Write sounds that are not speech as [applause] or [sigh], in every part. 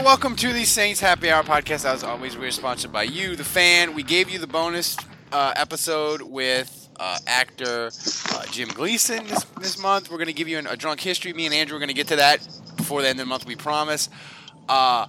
Welcome to the Saints Happy Hour podcast. As always, we're sponsored by you, the fan. We gave you the bonus uh, episode with uh, actor uh, Jim Gleason this, this month. We're going to give you an, a drunk history. Me and Andrew are going to get to that before the end of the month, we promise. Uh,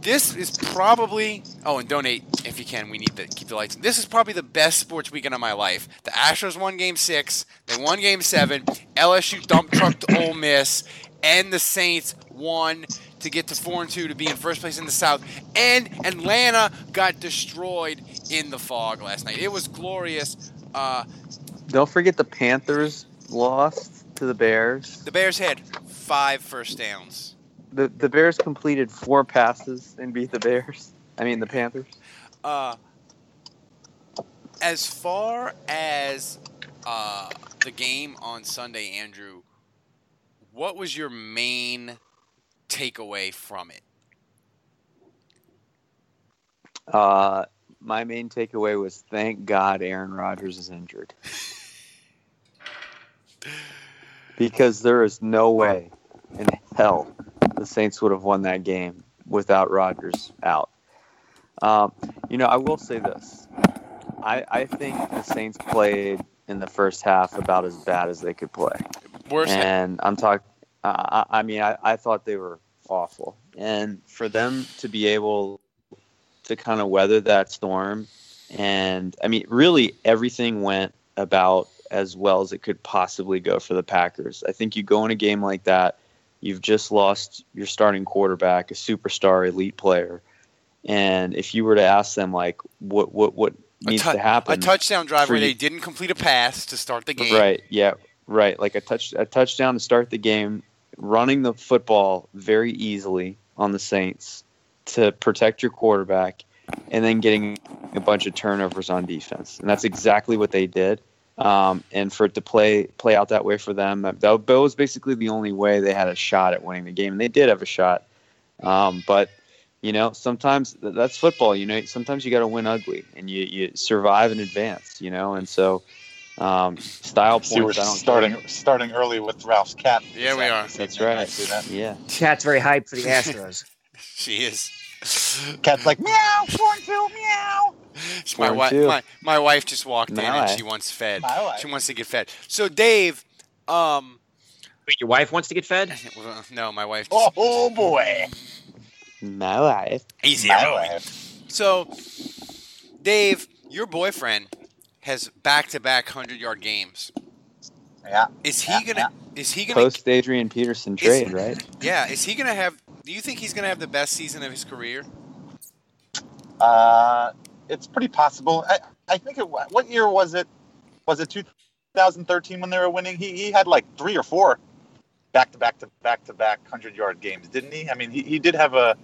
this is probably oh, and donate if you can. We need to keep the lights. This is probably the best sports weekend of my life. The Astros won Game Six. They won Game Seven. LSU dump trucked Ole Miss, and the Saints won to get to four and two to be in first place in the South. And Atlanta got destroyed in the fog last night. It was glorious. Uh, Don't forget the Panthers lost to the Bears. the Bears had five first downs. The the Bears completed four passes and beat the Bears. I mean the Panthers. Uh, as far as uh, the game on Sunday, Andrew, what was your main takeaway from it? Uh, my main takeaway was thank God Aaron Rodgers is injured. [laughs] because there is no way in hell the Saints would have won that game without Rodgers out. Um, you know, I will say this. I, I think the Saints played in the first half about as bad as they could play. Worst. And I'm talking. Uh, I I mean, I, I thought they were awful, and for them to be able to kind of weather that storm, and I mean, really everything went about as well as it could possibly go for the Packers. I think you go in a game like that, you've just lost your starting quarterback, a superstar, elite player, and if you were to ask them like, what what what needs tou- to happen, A touchdown drive where you- they didn't complete a pass to start the game. Right. Yeah. Right. Like a touch a touchdown to start the game, running the football very easily on the Saints to protect your quarterback, and then getting a bunch of turnovers on defense. And that's exactly what they did. Um, and for it to play play out that way for them, that, that was basically the only way they had a shot at winning the game. And they did have a shot. Um, but you know, sometimes that's football. You know, sometimes you got to win ugly, and you you survive in advance. You know, and so um, style See, we're points. I don't starting starting early with Ralph's cat. Yeah, we are. That's I right. see that. Yeah. Cat's very hyped for the [laughs] Astros. She is. Cat's like meow, cornfield, meow. My, Mine wi- too. my my wife just walked in My and she wants fed. My wife. She wants to get fed. So Dave, um, Wait, your wife wants to get fed? [laughs] no, my wife. Just, Oh, oh boy, My life. Easy. my wife. So, Dave, your boyfriend has back-to-back hundred-yard games. Yeah. Is he Yeah, gonna? Is he gonna? Post Adrian Peterson trade, right? Yeah. Is he gonna have? Do you think he's gonna have the best season of his career? Uh, it's pretty possible. I, I think it. What year was it? Was it 2013 when they were winning? He he had like three or four back to back to back to back hundred yard games, didn't he? I mean, he, he did have a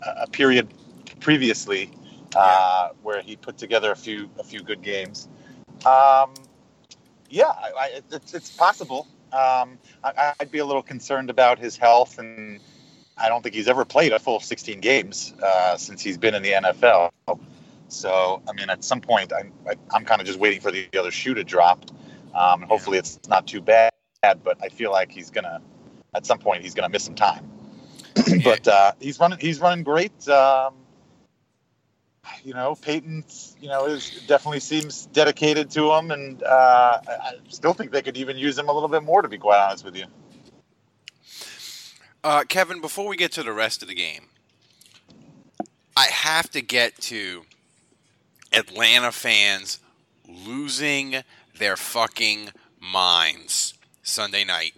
a period previously uh, where he put together a few a few good games. Um, yeah, I, I, it's, it's possible. Um, I, I'd be a little concerned about his health, and I don't think he's ever played a full 16 games uh, since he's been in the NFL. So, I mean, at some point, I'm, I, I'm kind of just waiting for the other shoe to drop. Um, hopefully, it's not too bad. But I feel like he's gonna at some point he's to miss some time. [clears throat] but uh, he's running. He's running great. Um, you know, Payton. You know, is definitely seems dedicated to him, and uh, I I still think they could even use him a little bit more. To be quite honest with you. Uh, Kevin, before we get to the rest of the game, I have to get to Atlanta fans losing their fucking minds Sunday night.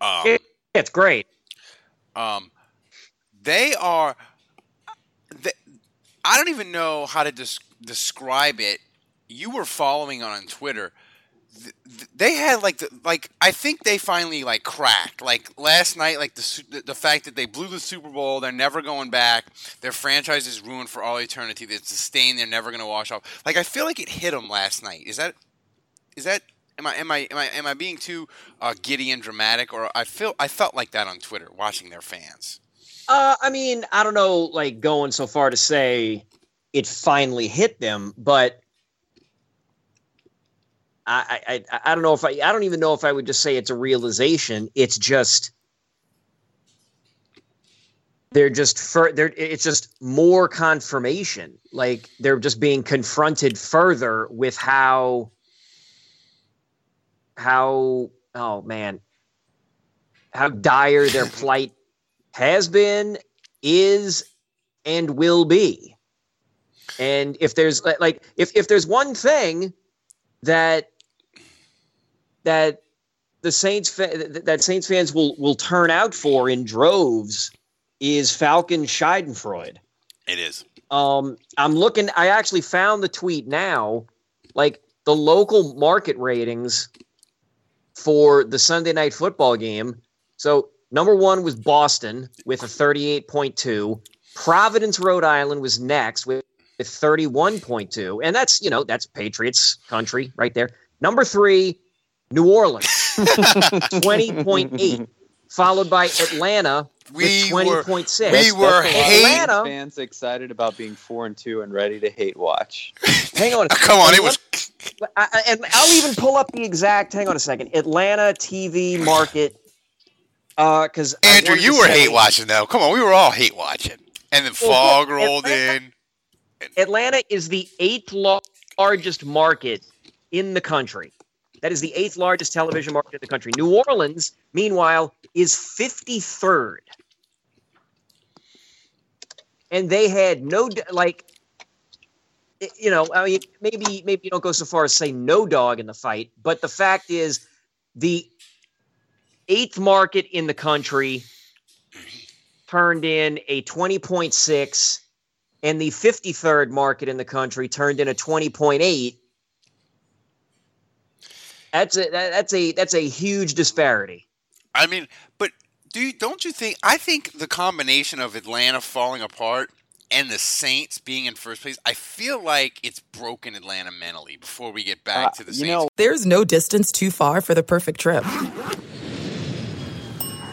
Um, It's great. um, they are. They, I don't even know how to des- describe it. You were following on Twitter. Th- th- They had like the like. I think they finally like cracked. Like last night, like the the fact that they blew the Super Bowl, they're never going back. Their franchise is ruined for all eternity. A stain they're never going to wash off. Like I feel like it hit them last night. Is that is that am I am I am I am I being too uh, giddy and dramatic, or I feel I felt like that on Twitter watching their fans. Uh, I mean, I don't know, like going so far to say it finally hit them, but I, I, I, don't know if I, I don't even know if I would just say it's a realization. It's just they're just for they're it's just more confirmation. Like they're just being confronted further with how how oh man how dire their plight has been, is, and will be. And if there's like if if there's one thing that that the Saints that Saints fans will will turn out for in droves is Falcon Schadenfreude. It is. Um, I'm looking. I actually found the tweet now. Like the local market ratings for the Sunday night football game. So number one was Boston with a 38.2. Providence, Rhode Island was next with, with 31.2, and that's you know that's Patriots country right there. Number three, New Orleans, [laughs] 20.8, followed by Atlanta We with were 20.6. we were That's a lot of hate. Atlanta- fans excited about being four and two and ready to hate watch. [laughs] Hang on. a Come on, it was. I, I- and I'll even pull up the exact. Hang on a second. Atlanta TV market. Uh, because Andrew, you were hate watching though. Come on, we were all hate watching, and then Well, fog rolled Atlanta- in. Atlanta is the eighth largest market in the country. That is the eighth largest television market in the country. New Orleans, meanwhile, is fifty third, and they had no like. You know, I mean, maybe maybe you don't go so far as say no dog in the fight, but the fact is, the eighth market in the country turned in a 20.6 and the 53rd market in the country turned in a 20.8 that's a that's a that's a huge disparity I mean, but do you, don't you think? I think the combination of Atlanta falling apart and the Saints being in first place, I feel like it's broken Atlanta mentally. Before we get back Uh, to the you Saints, know, There's no distance too far for the perfect trip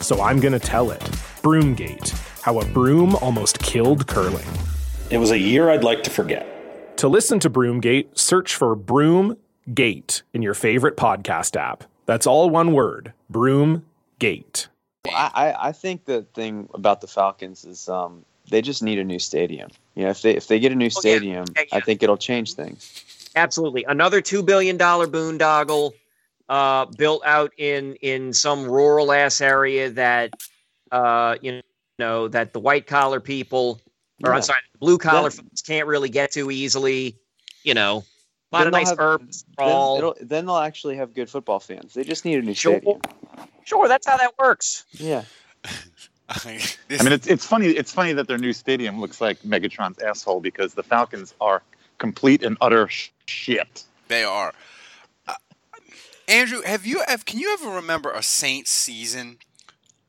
so I'm going to tell it. Broomgate How a Broom Almost Killed Curling. It was a year I'd like to forget. To listen to Broomgate, search for Broomgate in your favorite podcast app. That's all one word Broomgate. I, I I think the thing about the Falcons is um, they just need a new stadium. You know, if they if they get a new stadium, I think it'll change things. Absolutely, another two billion dollar boondoggle uh, built out in in some rural ass area that uh, you know that the white collar people or Yeah. I'm sorry, blue collar Then- folks can't really get to easily. You know, a lot Then of they'll nice have- urban Then, it'll, then they'll actually have good football fans. They just need a new Sure. stadium. Sure, that's how that works. Yeah. [laughs] I mean, it's it's funny. It's funny that their new stadium looks like Megatron's asshole because the Falcons are complete and utter sh- shit. They are. Andrew, have you have, can you ever remember a Saints season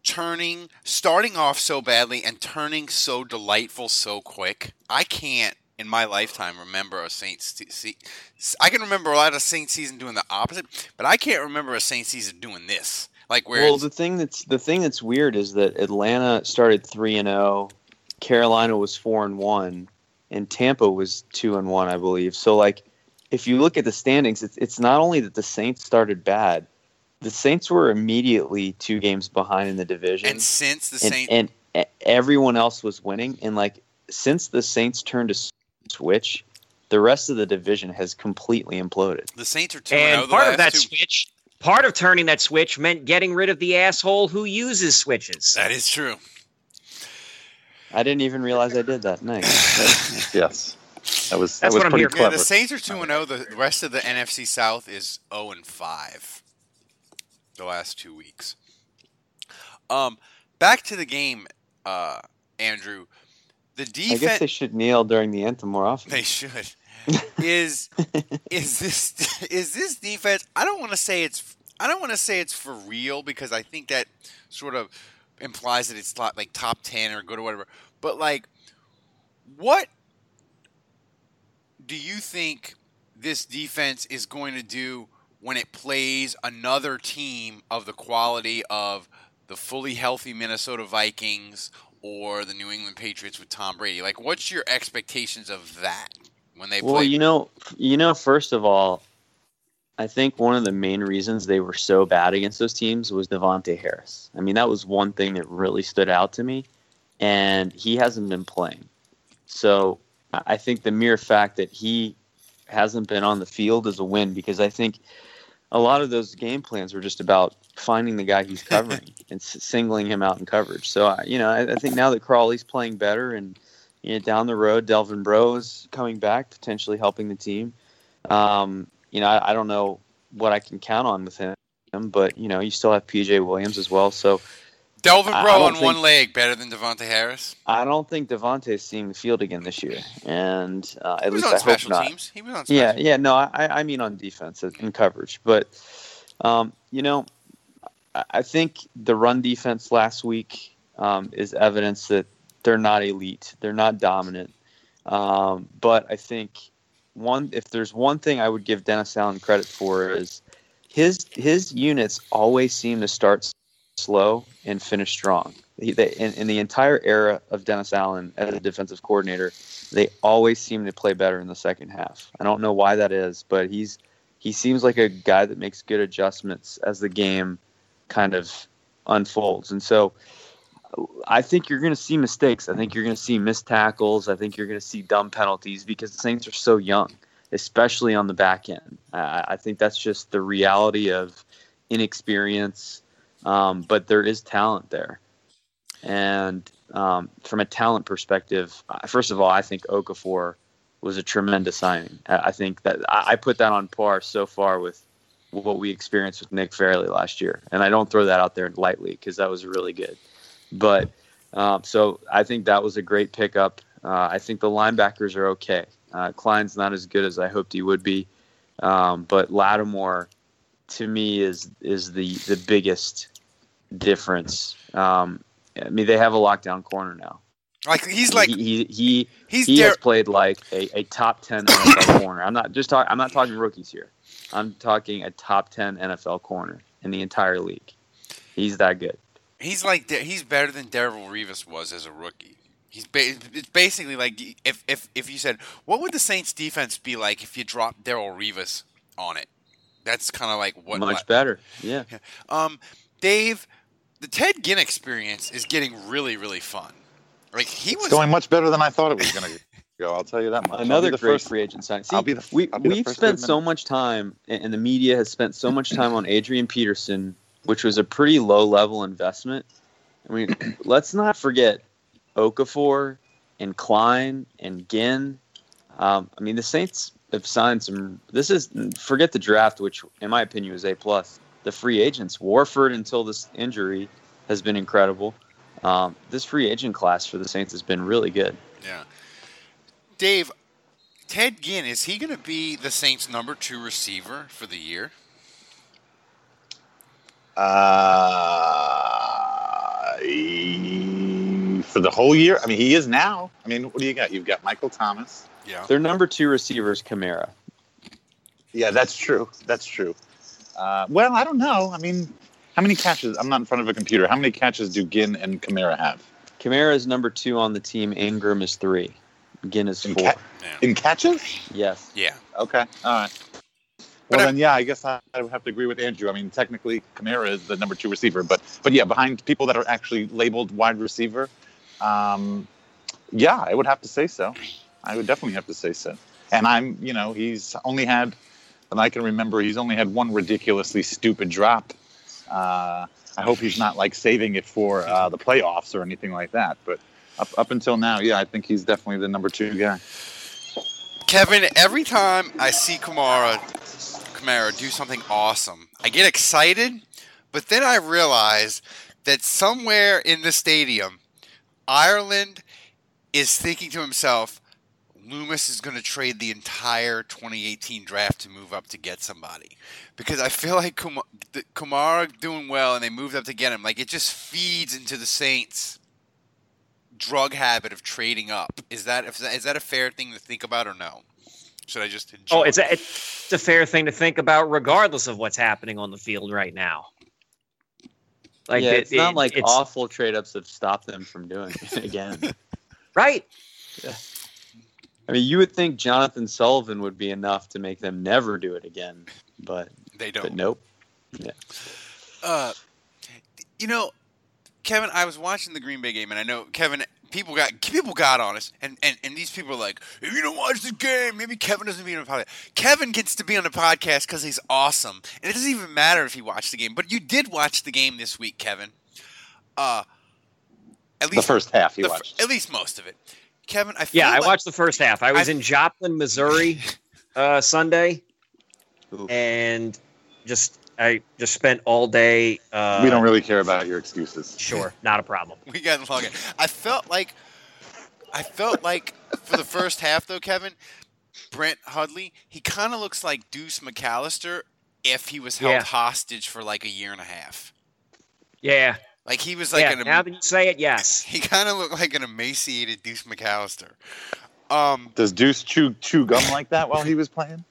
turning starting off so badly and turning so delightful so quick? I can't in my lifetime remember a Saints se- se- I can remember a lot of Saints season doing the opposite, but I can't remember a Saints season doing this. Like where Well, the thing that's the thing that's weird is that Atlanta started three and zero, Carolina was four and one, and Tampa was two and one, I believe. So like, if you look at the standings, it's it's not only that the Saints started bad, the Saints were immediately two games behind in the division, and since the and, Saints and e- everyone else was winning, and like since the Saints turned a switch. The rest of the division has completely imploded. the Saints are two And and oh, part oh, of that switch, part of turning that switch meant getting rid of the asshole who uses switches. That is true. I didn't even realize I did that. Nice. [laughs] yes, that was That's what I'm here for. Yeah, the Saints are two and zero. The rest of the NFC South is zero and five. The last two weeks. Um, back to the game, uh, Andrew. The defense. I guess they should kneel during the anthem more often. They should. [laughs] is is this is this defense? I don't want to say it's I don't want to say it's for real because I think that sort of implies that it's not like top ten or good or whatever. But like, what do you think this defense is going to do when it plays another team of the quality of the fully healthy Minnesota Vikings or the New England Patriots with Tom Brady? Like, what's your expectations of that when they well, play? you know, you know, first of all, I think one of the main reasons they were so bad against those teams was De'Vante Harris. I mean, that was one thing that really stood out to me, and he hasn't been playing. So I think the mere fact that he hasn't been on the field is a win because I think a lot of those game plans were just about finding the guy he's covering [laughs] and singling him out in coverage. So I, you know, I, I think now that Crawley's playing better and you know, down the road, Delvin Breaux is coming back, potentially helping the team. Um, you know, I, I don't know what I can count on with him, but you know, you still have PJ Williams as well. So Delvin Breaux on think- one leg better than De'Vante Harris. I don't think De'Vante's seeing the field again this year, and uh, at He was least on I hope not. teams. He was on Yeah, special. yeah, yeah. no, I, I mean on defense in coverage, but um, you know, I- think the run defense last week um, is evidence that they're not elite, they're not dominant. Um, but I think one, if there's one thing I would give Dennis Allen credit for is his his units always seem to start slow and finish strong. He, they, in, in the entire era of Dennis Allen as a defensive coordinator, they always seem to play better in the second half. I don't know why that is, but he's he seems like a guy that makes good adjustments as the game kind of unfolds. And so I think you're going to see mistakes. I think you're going to see missed tackles. I think you're going to see dumb penalties because the Saints are so young, especially on the back end. I, I think that's just the reality of inexperience, um, but there is talent there. And um, from a talent perspective, first of all, I think Okafor was a tremendous signing. I think that I I put that on par so far with what we experienced with Nick Fairley last year, and I don't throw that out there lightly because that was really good. But um, so I think that was a great pickup. Uh, I think the linebackers are okay. Uh, Klein's not as good as I hoped he would be, um, but Lattimore to me is is the the biggest difference. Um, I mean, they have a lockdown corner now. Like he's like he he he, he's he has played like a, a top ten NFL [coughs] corner. I'm not just talking. I'm not talking rookies here. I'm talking a top ten NFL corner in the entire league. He's that good. he's like he's better than Darrelle Revis was as a rookie. He's ba- it's basically like if if if you said what would the Saints defense be like if you dropped Darrelle Revis on it? That's kind of like what Much better. Yeah. Um, Dave, the Ted Ginn experience is getting really really fun. Like he It's was going much better than I thought it was going to go. I'll tell you that much. Another the great first- free agent signing. See, I'll be the- we, I'll be we've first spent so much time, and and the media has spent so much time on Adrian Peterson, which was a pretty low level investment. I mean, [clears throat] let's not forget Okafor and Klein and Ginn. Um, I mean, the Saints have signed some. This is forget the draft, which in my opinion was a plus. The free agents, Warford until this injury, has been incredible. Um, this free agent class for the Saints has been really good. Yeah. Dave, Ted Ginn, is he going to be the Saints' number two receiver for the year? Uh, he- for the whole year? I mean, he is now. I mean, what do you got? You've got Michael Thomas. Yeah. Their number two receiver is Kamara. Yeah, that's true. That's true. Uh, well, I don't know. I mean, how many catches? I'm not in front of a computer. How many catches do Ginn and Kamara have? Kamara is number two on the team. Ingram is three. Ginn is In, four. ca- in catches? yes. Yeah. Okay. All right. Well, then, yeah, I guess I, I would have to agree with Andrew. I mean, technically, Kamara is the number two receiver, but but yeah, behind people that are actually labeled wide receiver, um, yeah, I would have to say so. I would definitely have to say so. And I'm, you know, he's only had, and I can remember, he's only had one ridiculously stupid drop. Uh, I hope he's not like saving it for uh, the playoffs or anything like that. But up up until now, yeah, I think he's definitely the number two guy. Kevin, every time I see Kamara, Kamara do something awesome, I get excited, but then I realize that somewhere in the stadium, Ireland is thinking to himself, Loomis is going to trade the entire 2018 draft to move up to get somebody. Because I feel like Kum- the- Kamara doing well and they moved up to get him. Like it just feeds into the Saints drug habit of trading up. Is that is that a fair thing to think about or no? Should I just enjoy? Oh, it's a, it's a fair thing to think about, regardless of what's happening on the field right now. Like yeah, it- it's not it- like it's- awful trade ups have stopped them from doing it [laughs] again. right. I mean, you would think Jonathan Sullivan would be enough to make them never do it again, but they don't. But nope. Yeah. Uh, you know, Kevin, I was watching the Green Bay game, and I know Kevin. People got people got on us, and, and, and these people are like, if you don't watch the game, maybe Kevin doesn't be on the podcast. Kevin gets to be on the podcast because he's awesome, and it doesn't even matter if he watched the game. But you did watch the game this week, Kevin. Uh, at least The first half fir- watched. at least most of it. Kevin, I feel Yeah, I watched the first half. I was I- in Joplin, Missouri, uh, Sunday, and just I just spent all day. Uh, we don't really care about your excuses. Sure, not a problem. [laughs] We got to log in. I felt like, I felt like for the first half though, Kevin, Brett Hundley, he kind of looks like Deuce McAllister if he was held Yeah. hostage for like a year and a half. Yeah. Like he was like yeah, an now that you say it, yes. [laughs] he kind of looked like an emaciated Deuce McAllister. Um, Does Deuce chew chew gum like that while he was playing?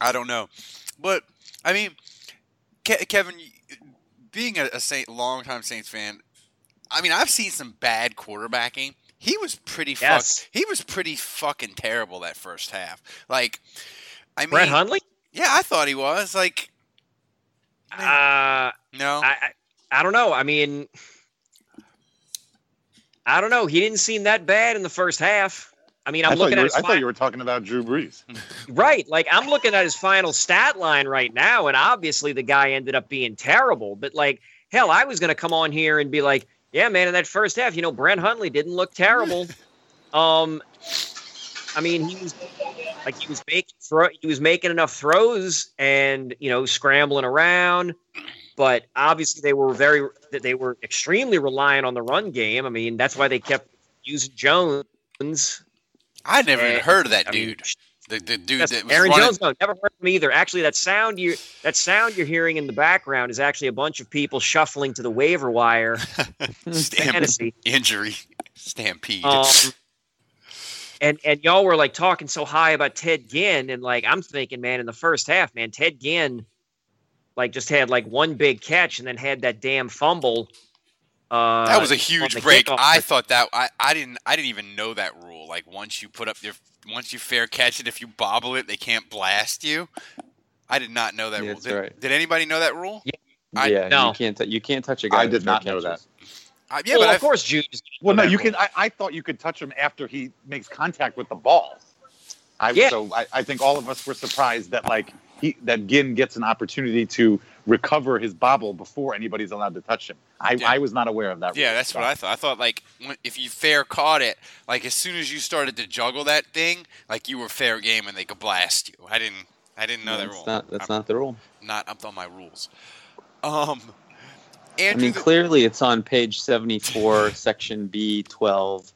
I don't know, but I mean, Ke- Kevin, being a, a Saint, longtime Saints fan, I mean, I've seen some bad quarterbacking. He was pretty Yes. fuck, He was pretty fucking terrible that first half. Like, I mean, Brett Hundley? Yeah, I thought he was. Like, Uh, no, I, I I don't know. I mean, I don't know. He didn't seem that bad in the first half. I mean, I'm I looking you at were, his I thought you were talking about Drew Brees. right. Like I'm looking at his final stat line right now, and obviously the guy ended up being terrible. But like, hell, I was going to come on here and be like, yeah, man, in that first half, you know, Brett Hundley didn't look terrible. [laughs] um, I mean, he was like he was making throw, he was making enough throws and you know scrambling around, but obviously they were very they were extremely reliant on the run game. I mean, that's why they kept using Jones. I never even heard of that I mean, dude. the, the dude that was Aaron running- Jones. No, never heard of him either. Actually, that sound you that sound you're hearing in the background is actually a bunch of people shuffling to the waiver wire. [laughs] Stamp- fantasy. injury stampede. Um, and and y'all were like talking so high about Ted Ginn, and like I'm thinking, man, in the first half, man, Ted Ginn like just had like one big catch and then had that damn fumble. Uh, that was a huge break. kickoff. I thought that I, I didn't I didn't even know that rule. Like once you put up your once you fair catch it, if you bobble it, they can't blast you. I did not know that Yeah, rule. Did, right. did anybody know that rule? I- yeah, no. you can't t- you can't touch a guy. I did fair not know catches. Uh, yeah, well, but of I've- course, Jude. is Well, no, you can. I, I thought you could touch him after he makes contact with the ball. I, Yeah. So I, I think all of us were surprised that like he that Ginn gets an opportunity to recover his bobble before anybody's allowed to touch him. I, Yeah. I was not aware of that. Yeah, rule. that's what I thought. I thought like if you fair caught it, like as soon as you started to juggle that thing, like you were fair game and they could blast you. I didn't. I didn't know that that's rule. not that's I'm not the rule. not up on my rules. Um, I mean, clearly it's on page 74, [laughs] section B, 12.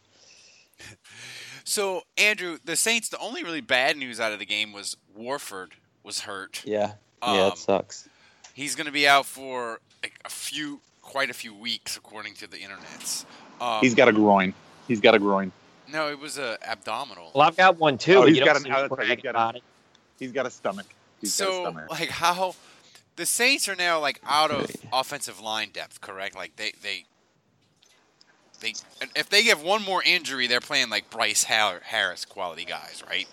so Andrew, the Saints. The only really bad news out of the game was Warford was hurt. Yeah, yeah, Um, it sucks. He's going to be out for like a few, quite a few weeks, according to the internets. Um, He's got a groin. He's got a groin. no, it was a abdominal. Well, I've got one too. Oh, he's got an- seem oh, to that's right, brag he's got about it. He's got a stomach. He's got a so stomach. like how the Saints are now like out of offensive line depth, correct? Like they they they if they get one more injury, they're playing like Bryce Harris quality guys, right?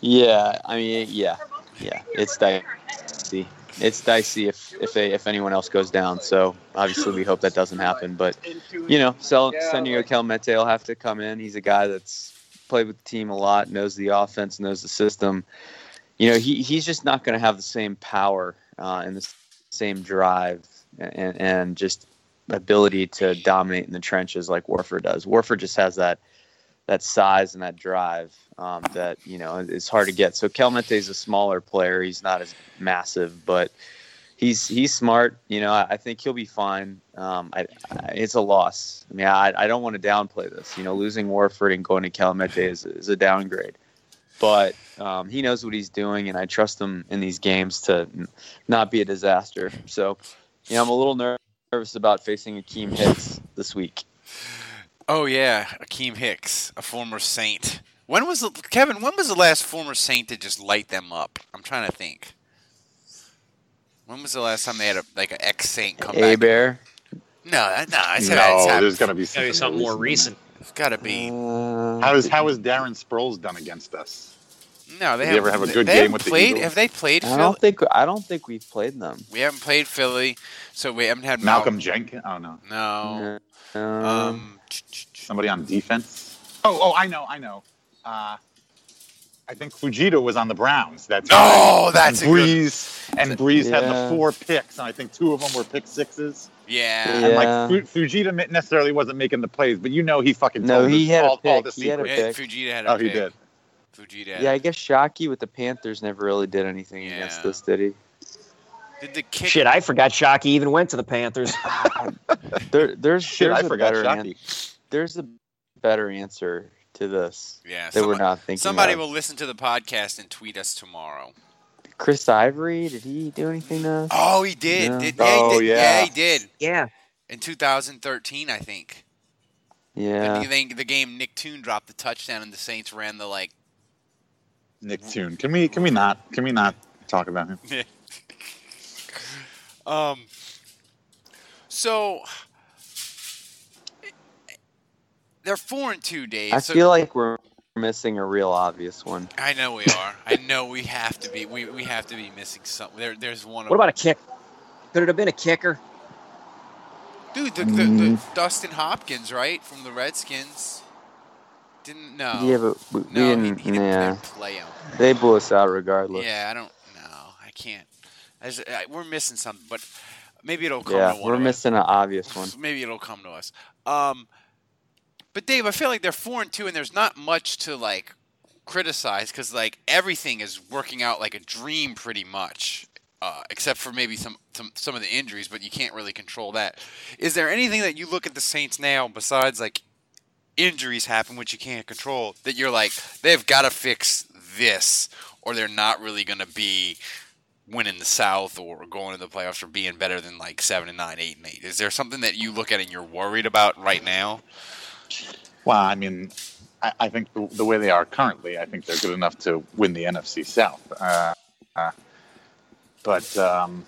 Yeah, I mean, yeah, yeah, it's dicey. It's dicey if if they if anyone else goes down. So obviously we hope that doesn't happen. But you know, Sel- Senio Kelemete will have to come in. He's a guy that's played with the team a lot, knows the offense, knows the system. You know, he he's just not going to have the same power uh, and the same drive and and just ability to dominate in the trenches like Warford does. Warford just has that that size and that drive um, that you know is hard to get. So Kelemete is a smaller player. He's not as massive, but he's he's smart. You know, I, I think he'll be fine. Um, I, I, it's a loss. I mean, I, I don't want to downplay this. You know, losing Warford and going to Kelemete is, is a downgrade. But um, he knows what he's doing, and I trust him in these games to not be a disaster. So, you know, I'm a little ner- nervous about facing Akiem Hicks this week. Oh yeah, Akiem Hicks, a former Saint. When was the, Kevin? When was the last former Saint to just light them up? I'm trying to think. When was the last time they had a like an ex Saint come A back? Bear. No, no, I said no, it's, there's got to be something, be something more recent. It's got to be. How is how is Darren Sproles done against us? No, they Did he haven't- ever have a good they game haven't with the played. Eagles? Have they played? I Philly? don't think I don't think we've played them. We haven't played Philly, so we haven't had Malcolm Jenkins? Oh no, No. Um, Um, somebody on defense. Oh, oh, I know, I know. Uh, I think Fujita was on the Browns. That's Oh, right. that's a and good- Brees. And Brees had the four picks, and I think two of them were pick sixes. Yeah. And Yeah. like Fujita necessarily wasn't making the plays, but you know he fucking No, told he us had a all, all pick. the He had a secrets. Pick. Fujita had a Oh, he pick. did. Fujita. Had Yeah, I guess Shockey with the Panthers never really did anything Yeah. against us, did he? Did the kick? Shit, I forgot Shockey even went to the Panthers. [laughs] There, there's Shit, there's I a forgot Shockey. an- there's a better answer to this Yeah. that we're somebody- not thinking. Somebody of. will listen to the podcast and tweet us tomorrow. Chris Ivory, did he do anything to? Oh, he did. Yeah. Did, yeah, Oh, he did. yeah. he did. yeah. In 2013, I think. Yeah. The, the, the game Nick Toon dropped the touchdown and the Saints ran the like. Nick Toon. Can we can we not can we not talk about him? um. So they're four and two, Dave. I so, feel like we're missing a real obvious one. I know we are. I know we have to be. We, we have to be missing something. There, there's one. What about a kick? Could it have been a kicker? dude? The, the, the Dustin Hopkins, right from the Redskins. Didn't know. Yeah, but we, we no, didn't. he, he didn't, they yeah, play him. they blew us out regardless. Yeah, I don't know. I can't. There's- I- we're missing something, but maybe it'll come Yeah, to one we're of us. missing an obvious one. Maybe it'll come to us. Um, but Dave, I feel like they're four and two, and there's not much to like criticize because like everything is working out like a dream pretty much, uh, except for maybe some, some some of the injuries. But you can't really control that. Is there anything that you look at the Saints now besides like injuries happen, which you can't control, that you're like they've got to fix this, or they're not really going to be winning the South or going to the playoffs or being better than like seven and nine, eight and eight? Is there something that you look at and you're worried about right now? Well, I mean, I, I think the, the way they are currently, I think they're good enough to win the NFC South. Uh, uh, but um,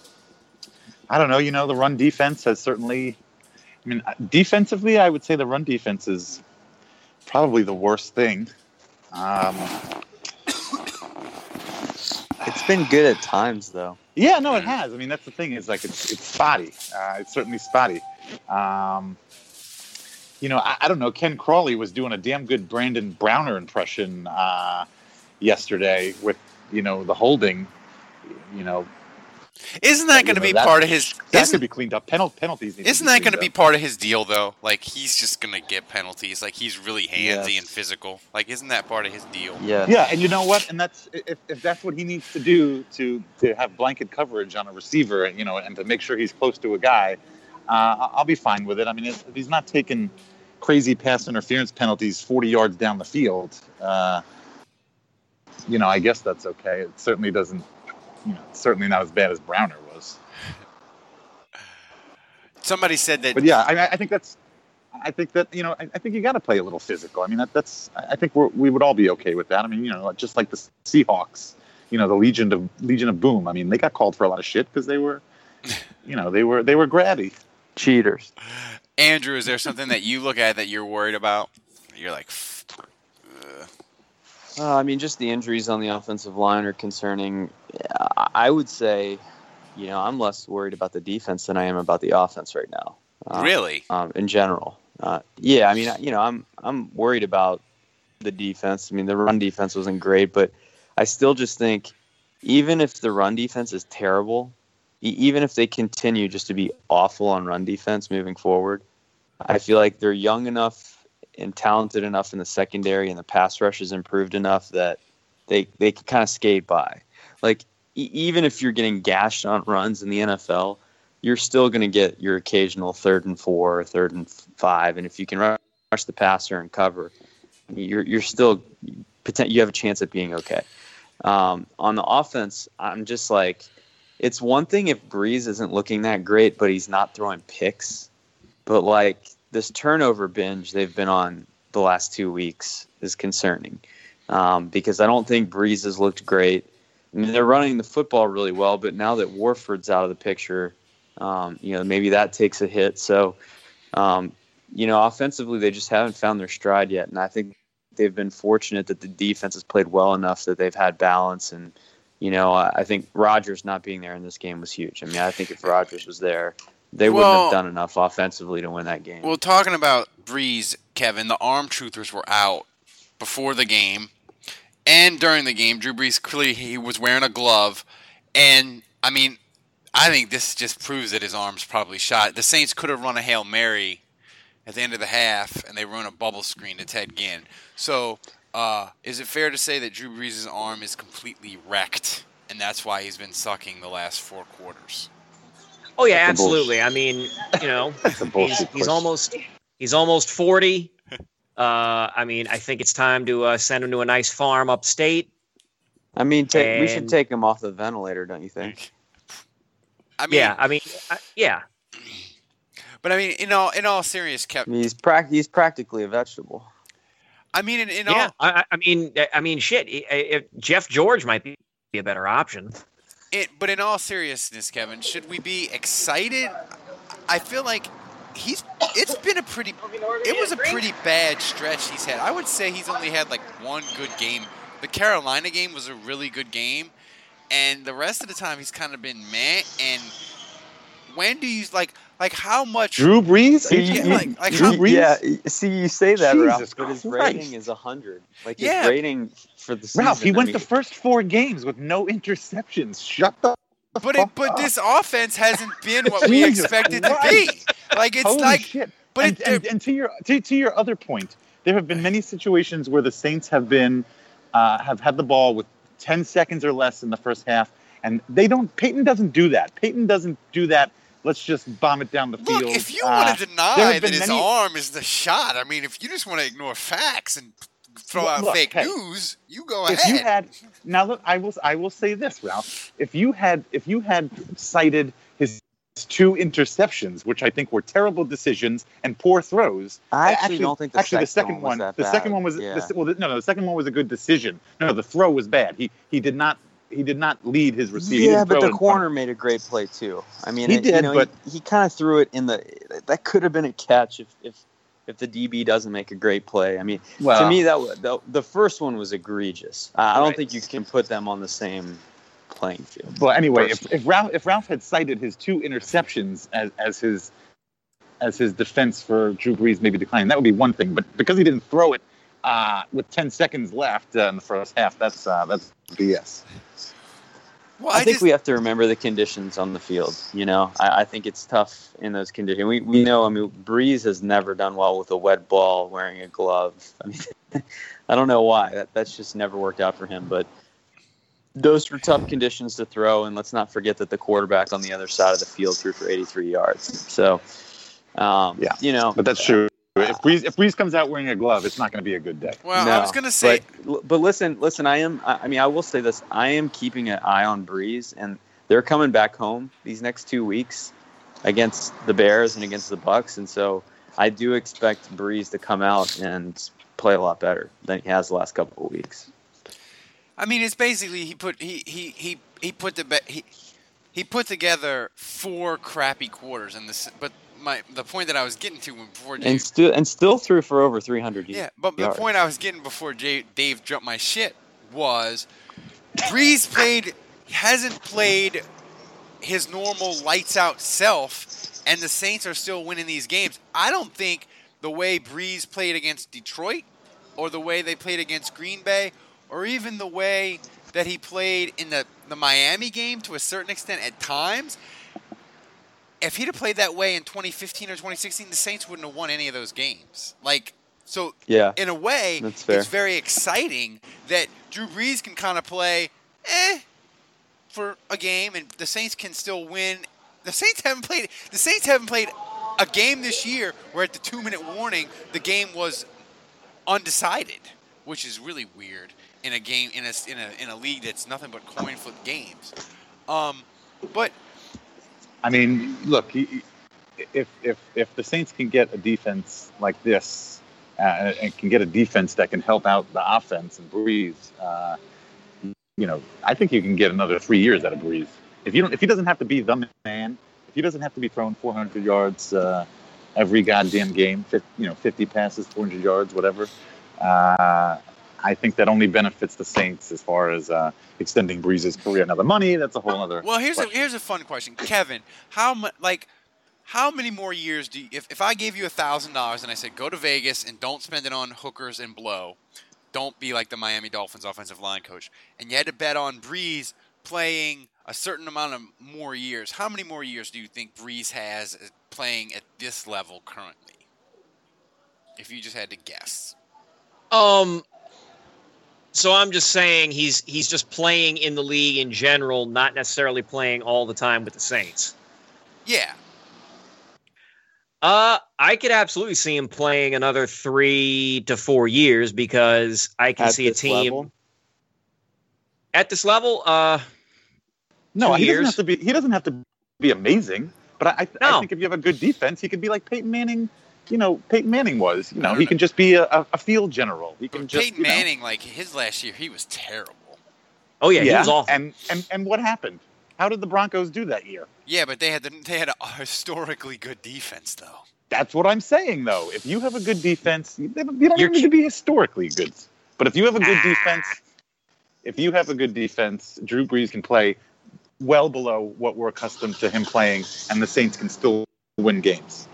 I don't know. You know, the run defense has certainly. I mean, uh, defensively, I would say the run defense is probably the worst thing. Um, It's been good at times though. Yeah, no, it has. I mean, that's the thing. Is like it's it's spotty. Uh, it's certainly spotty. Um, you know, I, I, don't know. Ken Crawley was doing a damn good Brandon Browner impression uh, yesterday with you know the holding. You know, isn't that going to be that, part of his? That could be cleaned up. Penal, penalties. Isn't that going to be part of his deal though? Like he's just going to get penalties. Like he's really handsy yes. and physical. Like isn't that part of his deal? Yeah. Yeah, and you know what? And that's if, if that's what he needs to do to to have blanket coverage on a receiver, you know, and to make sure he's close to a guy, uh, I'll be fine with it. I mean, if he's not taking crazy pass interference penalties 40 yards down the field, uh, you know, I guess that's okay. It certainly doesn't you know, certainly not as bad as Browner was. Somebody said that. But yeah, I, I think that's. I think that you know, I, I think you got to play a little physical. I mean, that, that's. I think we we would all be okay with that. I mean, you know, just like the Seahawks, you know, the Legion of Legion of Boom. I mean, they got called for a lot of shit because they were, you know, they were they were grabby, cheaters. Andrew, is there something that you look at that you're worried about? You're like, uh, I mean, just the injuries on the offensive line are concerning. I would say, you know, I'm less worried about the defense than I am about the offense right now. Uh, really? Um, in general, uh, yeah. I mean, you know, I'm I'm worried about the defense. I mean, the run defense wasn't great, but I still just think, even if the run defense is terrible, even if they continue just to be awful on run defense moving forward, I feel like they're young enough and talented enough in the secondary, and the pass rush has improved enough that they they can kind of skate by. Like e- even if you're getting gashed on runs in the NFL, you're still going to get your occasional third and four, third and five, and if you can rush the passer and cover, you're you're still you have a chance at being okay. Um, on the offense, I'm just like, it's one thing if Brees isn't looking that great, but he's not throwing picks. But like this turnover binge they've been on the last two weeks is concerning um, because I don't think Brees has looked great. I mean, they're running the football really well, but now that Warford's out of the picture, um, you know, maybe that takes a hit. So, um, you know, offensively, they just haven't found their stride yet. And I think they've been fortunate that the defense has played well enough that they've had balance. And, you know, I think Rodgers not being there in this game was huge. I mean, I think if Rodgers was there, they wouldn't have done enough offensively to win that game. Well, talking about Brees, Kevin, the arm truthers were out before the game and during the game. Drew Brees clearly he was wearing a glove, and I mean, I think this just proves that his arm's probably shot. The Saints could have run a hail mary at the end of the half, and they run a bubble screen to Ted Ginn. So, uh, is it fair to say that Drew Brees' arm is completely wrecked, and that's why he's been sucking the last four quarters? Oh yeah, That's absolutely. I mean, you know, [laughs] he's, he's almost he's almost forty. Uh, I mean, I think it's time to uh, send him to a nice farm upstate. I mean, take, and, we should take him off the ventilator, don't you think? I mean, yeah. I mean, I, yeah. But I mean, in all in all serious, Kevin, I mean, he's pra- he's practically a vegetable. I mean, in, in yeah, all, I, I mean, I mean, shit. If Jeff George might be a better option. It, but in all seriousness, Kevin, should we be excited? I feel like he's. It's been a pretty. It was a pretty bad stretch he's had. I would say he's only had like one good game. The Carolina game was a really good game, and the rest of the time he's kind of been meh. And when do you like? Like how much? Drew Brees? Yeah, like, like Drew how, Brees? Yeah, see, you say that, Jesus Ralph, but his rating is hundred. Like his rating for the season. Ralph, he went I mean, the first four games with no interceptions. Shut the. But it, but this offense hasn't been what we expected to be. Like it's Holy like. Shit. But and, it, and, and, to your to, to your other point, there have been many situations where the Saints have been uh, have had the ball with ten seconds or less in the first half, and they don't. Payton doesn't do that. Payton doesn't do that. Let's just bomb it down the Look, field. if you uh, want to deny that his many... arm is the shot, I mean, if you just want to ignore facts and throw out look, fake hey, news, you go if ahead. you had now look, I will I will say this, Ralph. If you had if you had cited his two interceptions, which I think were terrible decisions and poor throws. I actually, actually don't think the actually second the second one, one, the bad. second one was yeah. the, well, no, no, the second one was a good decision. No, the throw was bad. He he did not he did not lead his receiver. Yeah, but the corner made a great play too. I mean, he it, did, you know, but he, he kind of threw it in the. That could have been a catch if if if the DB doesn't make a great play. I mean, well, to me that the, the first one was egregious. I don't right. think you can put them on the same playing field. Well, anyway, if, if Ralph if Ralph had cited his two interceptions as, as his as his defense for Drew Brees maybe declining, that would be one thing. But because he didn't throw it uh, with 10 seconds left uh, in the first half, that's uh, that's BS. Well, I, I think just- we have to remember the conditions on the field. You know, I, I think it's tough in those conditions. We, we know, I mean, Brees has never done well with a wet ball wearing a glove. I mean, [laughs] I don't know why. That, that's just never worked out for him. But those were tough conditions to throw. And let's not forget that the quarterback on the other side of the field threw for 83 yards. So, um, Yeah. you know, But that's true. If Brees, if Brees comes out wearing a glove, it's not going to be a good day. Well, I was gonna say, but, but listen, listen. I am. I I mean, I will say this. I am keeping an eye on Brees, and they're coming back home these next two weeks against the Bears and against the Bucks, and so I do expect Brees to come out and play a lot better than he has the last couple of weeks. I mean, it's basically he put he he he he put the be- he he put together four crappy quarters, and this. But my the point that I was getting to before Jay, And still, and still threw for over 300 yeah, but the point I was getting before Jay, Dave jumped my shit was Brees played hasn't played his normal lights out self, and the Saints are still winning these games. I don't think the way Brees played against Detroit, or the way they played against Green Bay, or even the way that he played in the, the Miami game to a certain extent at times. If he'd have played that way in 2015 or 2016, the Saints wouldn't have won any of those games. Like, so Yeah, in a way, that's fair. it's very exciting that Drew Brees can kind of play, eh, for a game, and the Saints can still win. The Saints haven't played. The Saints haven't played a game this year where at the two-minute warning the game was undecided, which is really weird in a game in a in a in a league that's nothing but coin flip games. Um, but I mean, look, if if if the Saints can get a defense like this, uh, and can get a defense that can help out the offense and Brees, uh, you know, I think you can get another three years out of Brees. If you don't, if he doesn't have to be the man, if he doesn't have to be throwing 400 yards uh, every goddamn game, 50, you know, 50 passes, 400 yards, whatever. Uh, I think that only benefits the Saints as far as uh, extending Brees's career. Now the money, that's a whole other. Well, here's a, here's a fun question, Kevin. How much like how many more years do you, if if I gave you a thousand dollars and I said go to Vegas and don't spend it on hookers and blow, don't be like the Miami Dolphins offensive line coach, and you had to bet on Brees playing a certain amount of more years. How many more years do you think Brees has uh, playing at this level currently? If you just had to guess. Um. So I'm just saying he's he's just playing in the league in general, not necessarily playing all the time with the Saints. Yeah. Uh, I could absolutely see him playing another three to four years because I can At see a team level? at this level. Uh, No, two he doesn't have to be. He doesn't have to be amazing. But I, I, I think if you have a good defense, he could be like Peyton Manning. You know, Peyton Manning was. You know, he no. can just be a, a, a field general. He can But just. Peyton you know- Manning, like his last year, he was terrible. oh yeah, yeah. he was awful. And and and what happened? How did the Broncos do that year? Yeah, but they had the, they had a historically good defense though. That's what I'm saying, though. If you have a good defense, you don't, you don't You're even need to be historically good. But if you have a Ah. good defense, if you have a good defense, Drew Brees can play well below what we're accustomed to him playing, and the Saints can still win games.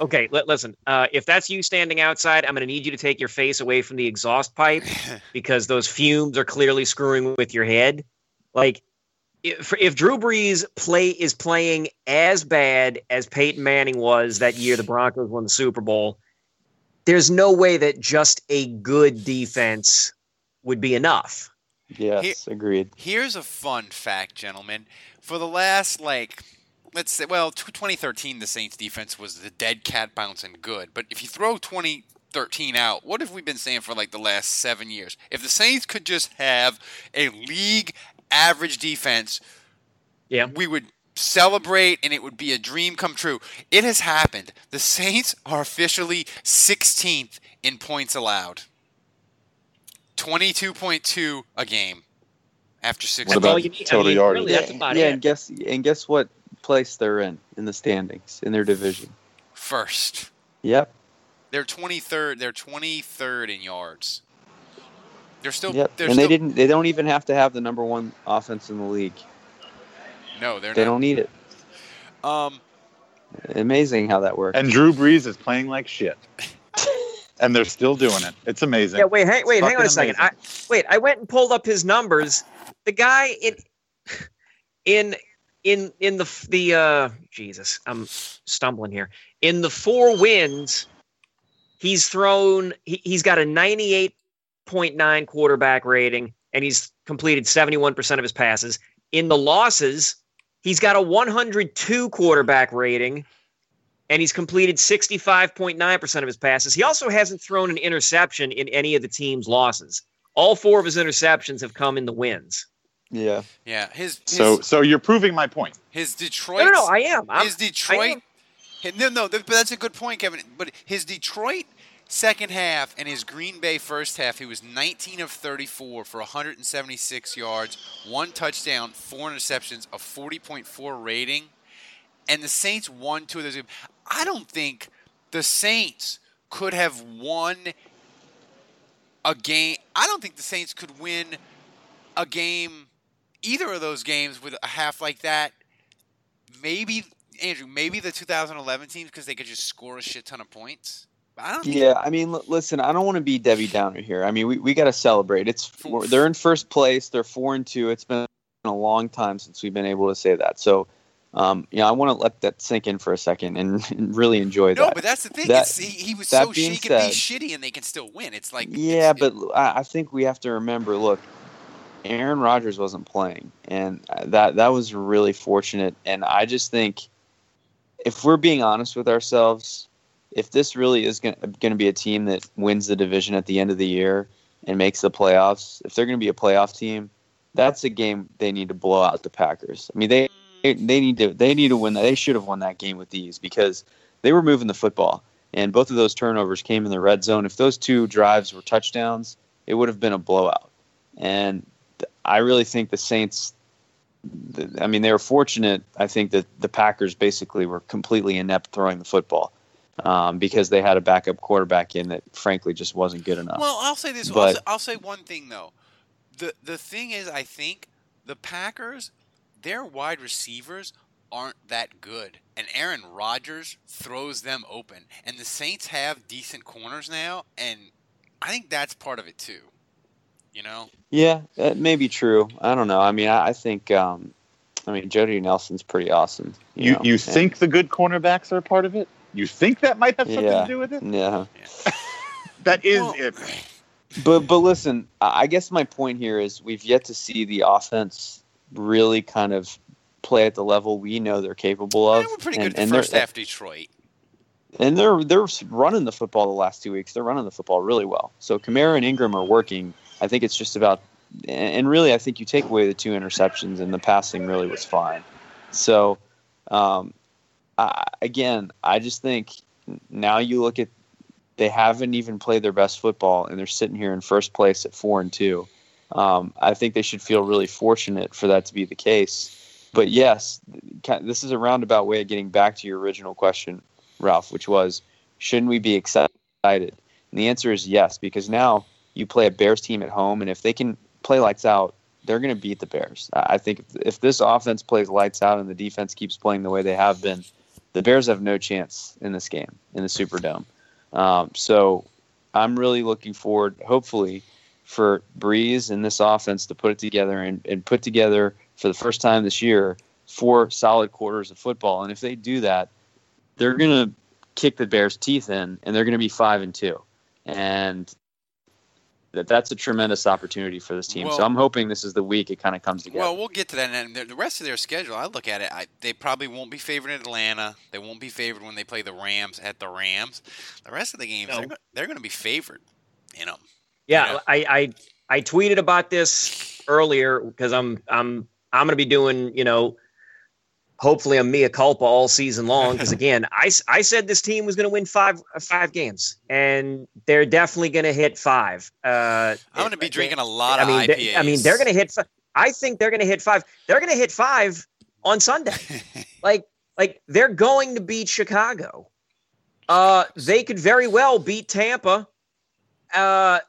Okay, li- listen. Uh, if that's you standing outside, I'm going to need you to take your face away from the exhaust pipe [laughs] because those fumes are clearly screwing with your head. Like, if, if Drew Brees play is playing as bad as Peyton Manning was that year the Broncos won the Super Bowl, there's no way that just a good defense would be enough. Yes, agreed. Here's a fun fact, gentlemen. For the last like let's say well, 2013 the Saints defense was the dead cat bouncing good. But if you throw 2013 out, what have we been saying for like the last 7 years? If the Saints could just have a league average defense, yeah. We would celebrate and it would be a dream come true. It has happened. The Saints are officially 16th in points allowed. 22.2 a game after six. What about total yardage? Really, yeah, and guess and guess what place they're in in the standings in their division. First. Yep. They're 23rd. They're 23rd in yards. They're still. Yep. They're and still, they didn't. They don't even have to have the number one offense in the league. No, they're They not. don't need it. Um, Amazing how that works. And Drew Brees is playing like shit. [laughs] and they're still doing it. It's amazing. Yeah, wait, hang, wait, hang on a second. I, wait, I went and pulled up his numbers. The guy in in in in the the uh Jesus, I'm stumbling here. In the four wins, he's thrown he, he's got a 98.9 quarterback rating and he's completed 71% of his passes. In the losses, he's got a 102 quarterback rating and he's completed 65.9% of his passes. He also hasn't thrown an interception in any of the team's losses. All four of his interceptions have come in the wins. Yeah. yeah, his, his So so you're proving my point. His Detroit. No, no, no, I am. I'm- his I Detroit. am. No, no, but that's a good point, Kevin. But his Detroit second half and his Green Bay first half, he was 19 of 34 for 176 yards, one touchdown, four interceptions, a 40.4 rating, and the Saints won two of those games. I don't think the Saints could have won a game. I don't think the Saints could win a game, either of those games with a half like that. Maybe Andrew, maybe the 2011 teams because they could just score a shit ton of points. I don't. think- Yeah, I mean, l- listen, I don't want to be Debbie Downer here. I mean, we, we got to celebrate. It's four, they're in first place. They're four and two. It's been a long time since we've been able to say that. So, um, you know, I want to let that sink in for a second and, [laughs] and really enjoy No, that. No, but that's the thing. That- he, he was so she can be shitty and they can still win. It's like Yeah, but I think we have to remember. Look, Aaron Rodgers wasn't playing, and that that was really fortunate. And I just think, if we're being honest with ourselves, if this really is going to be a team that wins the division at the end of the year and makes the playoffs, if they're going to be a playoff team, that's a game they need to blow out the Packers. I mean, they they need to they need to win that. They should have won that game with these because they were moving the football, and both of those turnovers came in the red zone. If those two drives were touchdowns, it would have been a blowout. And I really think the Saints. I mean, they were fortunate. I think that the Packers basically were completely inept throwing the football um, because they had a backup quarterback in that, frankly, just wasn't good enough. Well, I'll say this. But- I'll say one thing though. The the thing is, I think the Packers, their wide receivers aren't that good, and Aaron Rodgers throws them open. And the Saints have decent corners now, and I think that's part of it too. You know, Yeah, that may be true. I don't know. I mean, I, I think. Um, I mean, Jordy Nelson's pretty awesome. You know, you and- think the good cornerbacks are a part of it? You think that might have something yeah, to do with it? Yeah. [laughs] That is it. [laughs] But but listen, I I guess my point here is we've yet to see the offense really kind of play at the level we know they're capable of. they were pretty and, good and they're- first half. Detroit. and they're they're running the football the last two weeks. They're running the football really well. So Kamara and Ingram are working. I think it's just about, and really, I think you take away the two interceptions, and the passing really was fine. So, um, I, again, I just think now you look at they haven't even played their best football, and they're sitting here in first place at four and two. Um, I think they should feel really fortunate for that to be the case. But yes, this is a roundabout way of getting back to your original question, Ralph, which was, shouldn't we be excited? And the answer is yes, because now you play a Bears team at home, and if they can play lights out, they're going to beat the Bears. I think if, if this offense plays lights out and the defense keeps playing the way they have been, the Bears have no chance in this game in the Superdome. Um, so I'm really looking forward, hopefully, for Brees and this offense to put it together and, and put together for the first time this year four solid quarters of football. And if they do that, they're going to kick the Bears' teeth in, and they're going to be five and two. And that that's a tremendous opportunity for this team. so I'm hoping this is the week it kind of comes together. Well, we'll get to that. And the the rest of their schedule, I look at it. I, they probably won't be favored in Atlanta. They won't be favored when they play the Rams at the Rams. The rest of the games, they're, they're going to be favored. You know, Yeah, I, I I tweeted about this earlier because I'm I'm I'm going to be doing you know hopefully a mea culpa all season long because [laughs] again I, I said this team was going to win five uh, five games and they're definitely going to hit five. Uh, I'm going to be drinking a lot I of mean, IPAs. I mean, they're going to hit. fi- I think they're going to hit five. They're going to hit five on Sunday. [laughs] like, like they're going to beat Chicago. Uh, they could very well beat Tampa. Uh,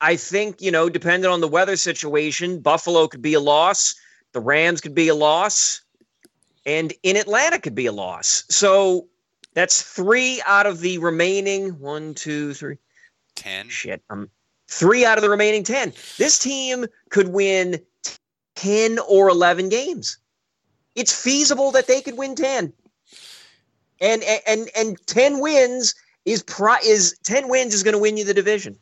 I think, you know, depending on the weather situation, Buffalo could be a loss, the Rams could be a loss, and in Atlanta could be a loss. So that's three out of the remaining one, two, three. Ten. Shit. Um, three out of the remaining 10. This team could win 10 or 11 games. It's feasible that they could win 10. And and and 10 wins is pri- is 10 wins is going to win you the division.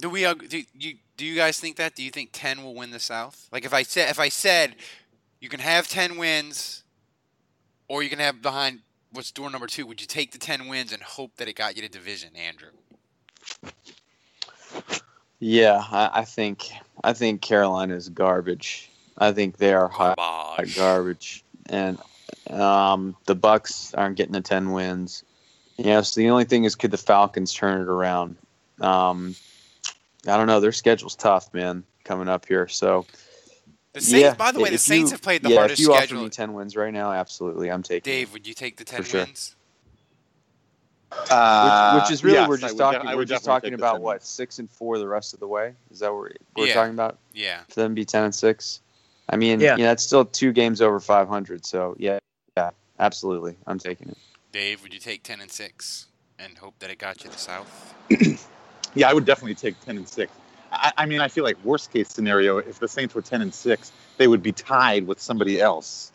Do we? Do you? Do you guys think that? Do you think ten will win the South? Like if I said, if I said, you can have ten wins, or you can have behind what's door number two. Would you take the ten wins and hope that it got you to division, Andrew? Yeah, I, I think I think Carolina is garbage. I think they are hot garbage, and um, the Bucks aren't getting the ten wins. Yeah, so the only thing is, could the Falcons turn it around? Um, I don't know. Their schedule's tough, man, coming up here. So, The Saints. yeah, by the way, the if Saints you- have played the yeah, hardest if you schedule. offer me ten wins right now, absolutely, I'm taking. Dave, would you take the ten For sure. wins? Uh, which, which is really yes, we're just would talking. de- we're just talking about what six and four the rest of the way. Is that what we're Yeah. talking about? Yeah. For them to be ten and six. I mean, Yeah. yeah, that's still two games over five hundred. So yeah, yeah, absolutely, I'm taking it. Dave, would you take ten and six and hope that it got you the South? [clears throat] Yeah, I would definitely take ten and six. I, I mean, I feel like worst case scenario, if the Saints were ten and six, they would be tied with somebody else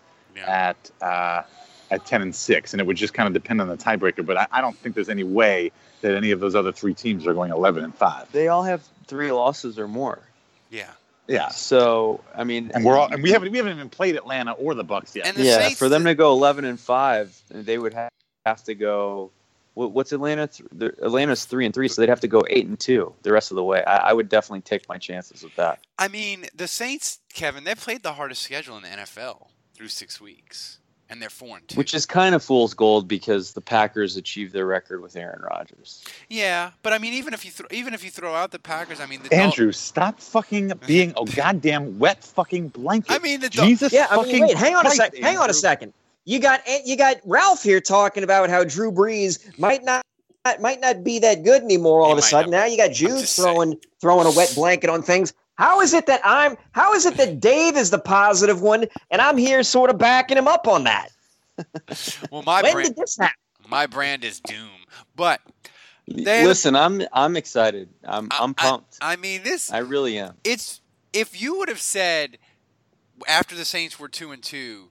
at uh, at ten and six, and it would just kind of depend on the tiebreaker. But I, I don't think there's any way that any of those other three teams are going eleven and five. They all have three losses or more. Yeah. Yeah, So I mean, and we're all and we haven't we haven't even played Atlanta or the Bucks yet. And the yeah, Saints for them to go eleven and five, they would have, have to go. What, what's Atlanta? Th- the- Atlanta's three and three, so they'd have to go eight and two the rest of the way. I, I would definitely take my chances with that. I mean, the Saints, Kevin, they played the hardest schedule in the NFL through six weeks, and they're four and two. Which is kind of fool's gold because the Packers achieved their record with Aaron Rodgers. yeah, but I mean, even if you throw, even if you throw out the Packers, I mean, the Dol- Andrew, stop fucking being a [laughs] goddamn wet fucking blanket. I mean, the Dol- Jesus Yeah, I fucking mean, wait, hang on a Christ, second. Hang on a second. You got you got Ralph here talking about how Drew Brees might not might not be that good anymore all He of a sudden. not. Now you got Jude just saying. throwing throwing a wet blanket on things. How is it that I'm how is it that Dave is the positive one and I'm here sort of backing him up on that? [laughs] well, my when brand, did this happen? my brand is doom. But They had Listen, I'm I'm excited. I'm I'm pumped. I mean, this I really am. it's if you would have said after the Saints were two and two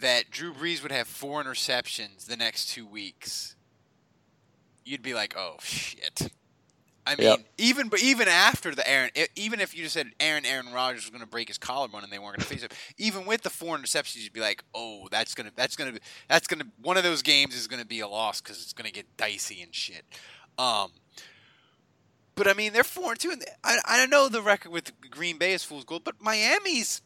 that Drew Brees would have four interceptions the next two weeks, you'd be like, "Oh shit." I mean, Yep. even but even after the Aaron, even if you just said Aaron Aaron Rodgers was going to break his collarbone and they weren't going to face him, even with the four interceptions, you'd be like, "Oh, that's gonna that's gonna that's gonna one of those games is going to be a loss because it's going to get dicey and shit." Um, but I mean, they're four and two, and I I don't know the record with Green Bay is fool's gold, but Miami's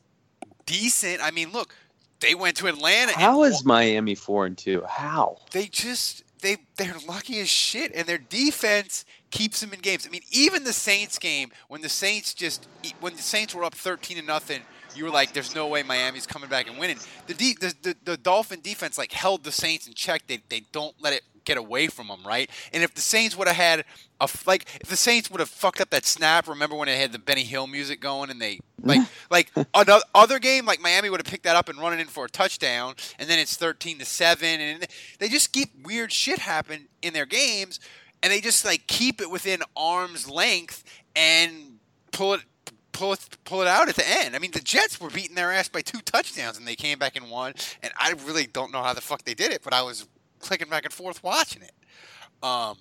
decent. I mean, look, they went to Atlanta. How is Miami four and two? How? they just they they're lucky as shit, and their defense keeps them in games. I mean, even the Saints game when the Saints just when the Saints were up thirteen to nothing, you were like, "There's no way Miami's coming back and winning." The de- the, the the Dolphin defense like held the Saints in check. They they don't let it get away from them, right? And if the Saints would have had a like if the Saints would have fucked up that snap, remember when it had the Benny Hill music going and they like [laughs] like another other game like Miami would have picked that up and run it in for a touchdown, and then it's thirteen to seven, and they just keep weird shit happen in their games, and they just like keep it within arm's length and pull it. Pull it, pull it out at the end. I mean, the Jets were beating their ass by two touchdowns, and they came back and won. And I really don't know how the fuck they did it, but I was clicking back and forth watching it. Um,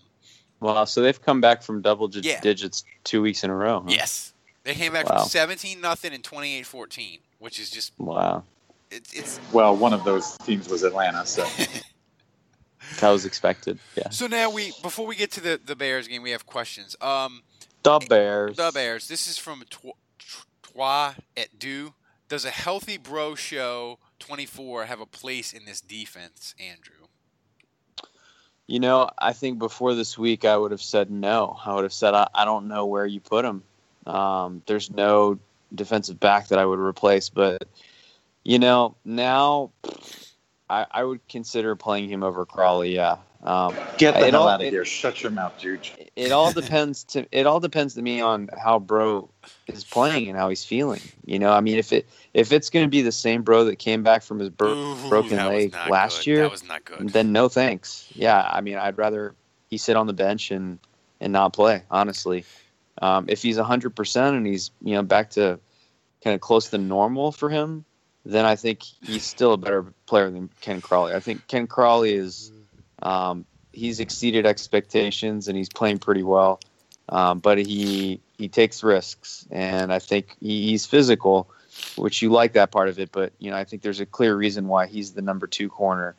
Wow, so they've come back from double dig- Yeah. digits two weeks in a row. huh? yes, they came back Wow. from seventeen nothing and 28-14, which is just Wow, it's it's Well, one of those teams was Atlanta, so [laughs] that was expected. Yeah, So now we, before we get to the, the Bears game, we have questions. Um, the Bears. the Bears. This is from Tw- Trois et Deux. Does a healthy Breaux show 24 have a place in this defense, Andrew? You know, I think before this week, I would have said no. I would have said I, I don't know where you put him. Um, there's no defensive back that I would replace, but you know now I, I would consider playing him over Crawley. Yeah, Um, Get the it hell all- out of it- here. Shut your mouth, Juge. it all depends to it all depends to me on how Breaux is playing and how he's feeling you know i mean if it if it's going to be the same Breaux that came back from his bro- Ooh, broken leg last good. year That was not good. then no thanks yeah i mean i'd rather he sit on the bench and and not play honestly um, if he's 100% and he's you know back to kind of close to normal for him then i think he's still a better player than ken crawley i think ken crawley is um, he's exceeded expectations and he's playing pretty well. Um, but he he takes risks, and I think he, he's physical, which you like that part of it. But you know, I think there's a clear reason why he's the number two corner,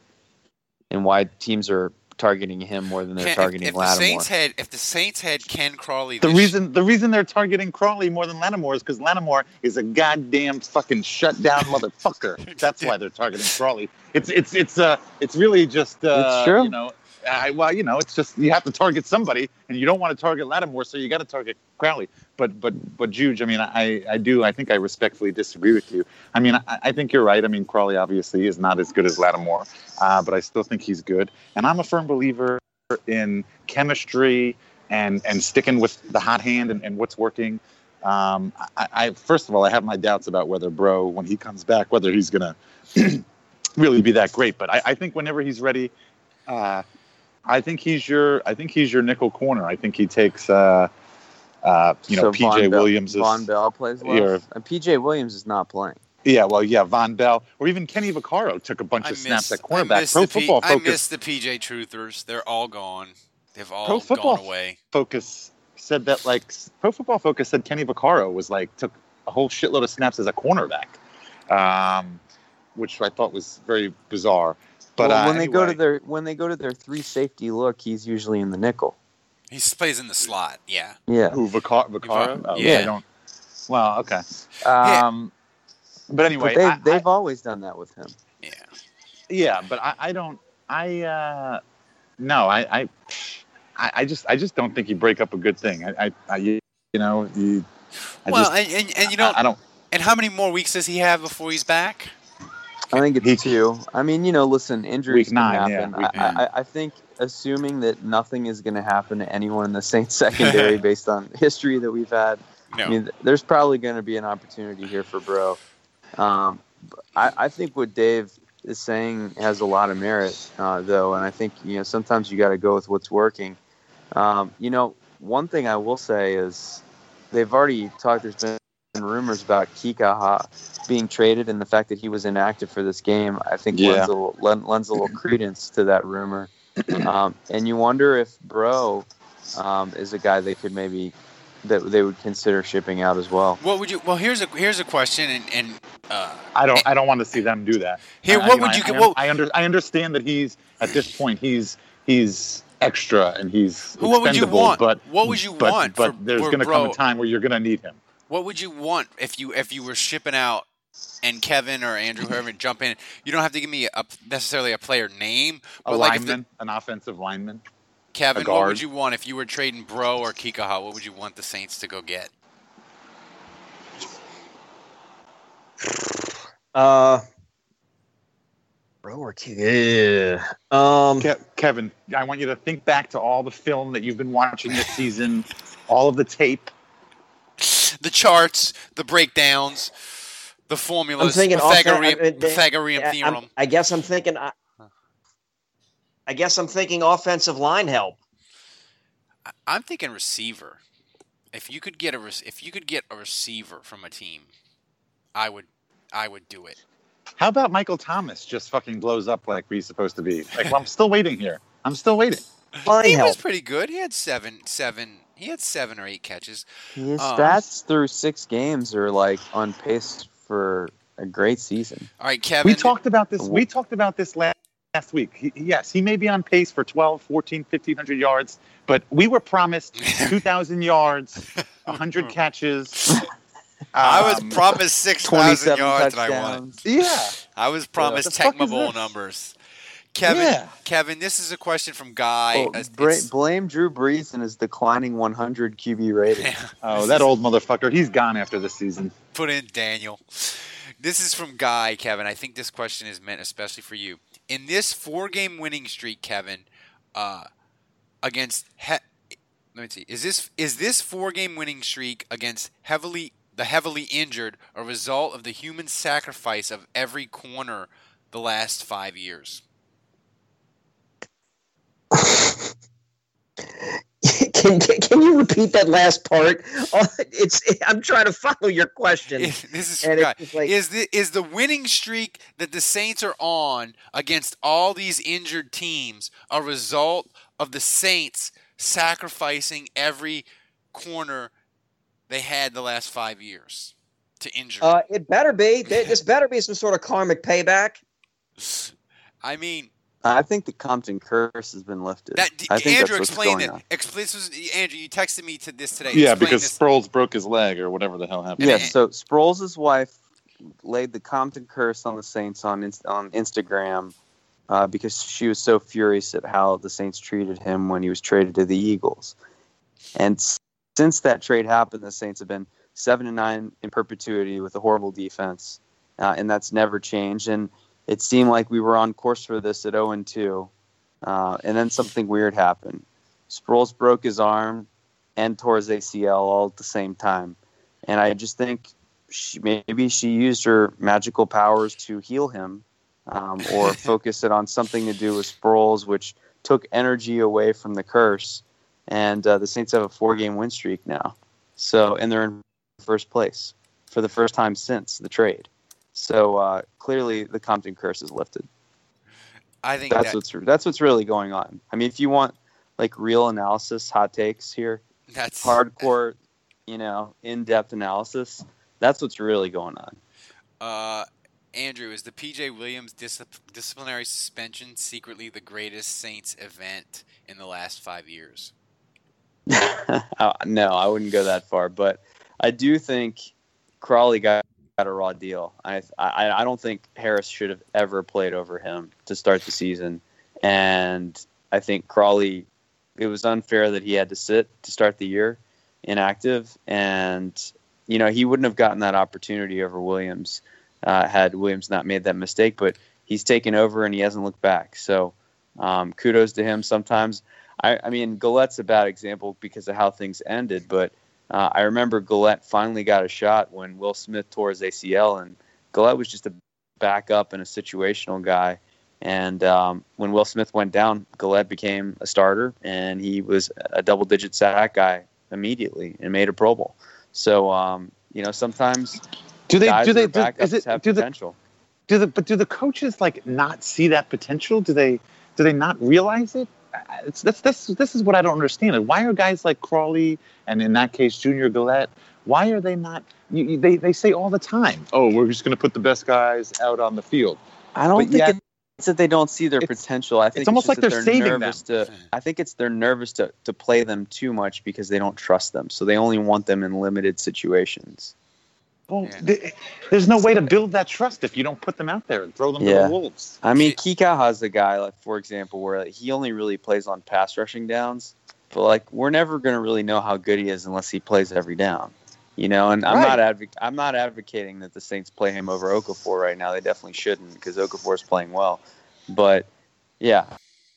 and why teams are targeting him more than they're Ken, if- targeting if, the Lattimore. Saints had if the Saints had Ken Crawley, The this- reason the reason they're targeting Crawley more than Lattimore is because Lattimore is a goddamn fucking shut down motherfucker. [laughs] That's why they're targeting Crawley. It's it's it's uh it's really just uh It's true. you know I, well you know it's just you have to target somebody and you don't want to target Lattimore so you got to target Crawley. But but but Juge, I mean I I do I think I respectfully disagree with you. I mean I, I think you're right. I mean Crawley obviously is not as good as Lattimore, uh, but I still think he's good. And I'm a firm believer in chemistry and and sticking with the hot hand and, and what's working. Um, I, I first of all, I have my doubts about whether Breaux, when he comes back, whether he's gonna [clears throat] really be that great. But I, I think whenever he's ready, uh, I think he's your I think he's your nickel corner. I think he takes uh, uh, you know So Von PJ Bell- Williams is Vonn Bell plays well, Your- and PJ Williams is not playing. yeah well yeah Vonn Bell or even Kenny Vaccaro took a bunch I of snaps at I cornerback. Pro the P- Football I Focus miss the PJ Truthers. They're all gone. They've all Pro Football gone away. Focus said that like Pro Football Focus said Kenny Vaccaro was like took a whole shitload of snaps as a cornerback, um, which I thought was very bizarre. But well, uh, when they go to their when they go to their three safety look, he's usually in the nickel. He plays in the slot. Yeah. Yeah. who Vaccaro? Vaccaro? Oh, Yeah. I don't. Well, okay. Um, but anyway, but they've, I- they've always done that with him. Yeah. yeah, but I, I don't. I uh, no, I, I, I I just, I just don't think you break up a good thing. I, I, I you know, you. I well, just, and, and, and you know, I, I don't. and how many more weeks does he have before he's back? I think it's two. I mean, you know, listen, injuries nine, can yeah, happen. week I, I, I think assuming that nothing is going to happen to anyone in the Saints [laughs] secondary [laughs] based on history that we've had, No. I mean, there's probably going to be an opportunity here for Breaux. Um, I, I think what Dave is saying has a lot of merit, uh, though, and I think you know sometimes you got to go with what's working. Um, you know, one thing I will say is they've already talked. There's been rumors about Kikaha being traded, and the fact that he was inactive for this game, I think Yeah. lends, a little, lends a little [clears throat] credence to that rumor. Um, and you wonder if Breaux um, is a guy they could maybe that they would consider shipping out as well. What would you? Well, here's a here's a question, and and uh, I don't. I don't want to see them do that. Here, I- what I- would I- you I, get- what- I, under, I understand that he's at this point he's he's extra and he's Who- what would you expendable, want? But What would you but, want But for- there's going to come a time where you're going to need him. What would you want if you if you were shipping out and Kevin or Andrew whoever jump in? You don't have to give me a, necessarily a player name, A but like if the, an offensive lineman. Kevin, what would you want if you were trading Breaux or Kikaha? What would you want the Saints to go get? Uh, Breaux or kid? Yeah. Um, Ke- Kevin, I want you to think back to all the film that you've been watching this season, all of the tape. The charts, the breakdowns, the I'm formulas, thinking Pythagorean, offen- uh, uh, Pythagorean I- I'm- I guess I'm thinking. I, I guess I'm thinking offensive line help. I'm thinking receiver. If you could get a if you could get a receiver from a team, I would I would do it. How about Michael Thomas just fucking blows up like he's supposed to be? Like, well, I'm still waiting here. I'm still waiting. Line He help. was pretty good. He had seven seven. He had seven or eight catches. His Um, stats through six games are like on pace for a great season. All right, Kevin. We talked about this. We talked about this last, last week. He, yes, he may be on pace for 12, 14, 1500 yards, but we were promised [laughs] 2,000 yards, 100 [laughs] catches. I was Um, promised six thousand 27 yards, and I won. touchdowns. Yeah. I was promised The fuck Tecmo Bowl this? numbers. Kevin, Yeah. Kevin, this is a question from Guy. Oh, bra- blame Drew Brees and his declining 100 QB rating. [laughs] Oh, that old motherfucker. He's gone after this season. put in Daniel. This is from Guy, Kevin. I think this question is meant especially for you. In this four game winning streak, Kevin, uh, against. He- let me see. Is this is this four game winning streak against heavily the heavily injured a result of the human sacrifice of every corner the last five years? [laughs] can, can you repeat that last part? [laughs] Oh, it's I'm trying to follow your question. [laughs] this is like, is the is the winning streak that the Saints are on against all these injured teams a result of the Saints sacrificing every corner they had the last five years to injury? uh, it better be. This better be some sort of karmic payback. I mean, I think the Compton curse has been lifted. that I think Andrew that's what's explained it. on. Expl- this was Andrew. You texted me to this today. Yeah, Explain because this. Sproles broke his leg or whatever the hell happened. Yeah, so Sproles' wife laid the Compton curse on the Saints on on Instagram uh, because she was so furious at how the Saints treated him when he was traded to the Eagles. And since that trade happened, the Saints have been seven and nine in perpetuity with a horrible defense, uh, and that's never changed. And it seemed like we were on course for this at zero and two, uh, and then something weird happened. Sproles broke his arm and tore his ACL all at the same time, and I just think she, maybe she used her magical powers to heal him, um, or [laughs] focus it on something to do with Sproles, which took energy away from the curse. And uh, the Saints have a four-game win streak now, so and they're in first place for the first time since the trade. So uh, clearly, the Compton curse is lifted. I think That's that, what's that's what's really going on. I mean, if you want like real analysis, hot takes here, that's hardcore, you know, in-depth analysis. That's what's really going on. Uh, Andrew, is the PJ Williams discipl- disciplinary suspension secretly the greatest Saints event in the last five years? [laughs] Uh, no, I wouldn't go that far, but I do think Crawley got, got a raw deal. I, I I don't think Harris should have ever played over him to start the season, and I think Crawley. It was unfair that he had to sit to start the year inactive, and you know he wouldn't have gotten that opportunity over Williams uh, had Williams not made that mistake. But he's taken over and he hasn't looked back. So um, kudos to him. Sometimes I, I mean, Galette's a bad example because of how things ended, but uh, I remember Galette finally got a shot when Will Smith tore his ACL, and Galette was just a backup and a situational guy. And um, when Will Smith went down, Galette became a starter, and he was a double-digit sack guy immediately and made a Pro Bowl. So, um, you know, sometimes Do they? Do they? Do, is it? have Do the? Do the? But do the coaches like not see that potential? Do they? Do they not realize it? It's, that's this. This is what I don't understand. And Why are guys like Crawley and in that case Junior Galette? Why are they not? You, you- they they say all the time, "Oh, we're just going to put the best guys out on the field." I don't But think yet- it's that they don't see their potential. I think it's almost like that they're saving them. to. I think it's they're nervous to, to play them too much because they don't trust them. So they only want them in limited situations. Well, th- there's no way to build that trust if you don't put them out there and throw them to the wolves. I mean, Kikaha's a guy, like for example, where like, he only really plays on pass rushing downs. But like, we're never going to really know how good he is unless he plays every down. You know, and I'm not advoc- I'm not advocating that the Saints play him over Okafor right now. They definitely shouldn't because Okafor is playing well. But yeah,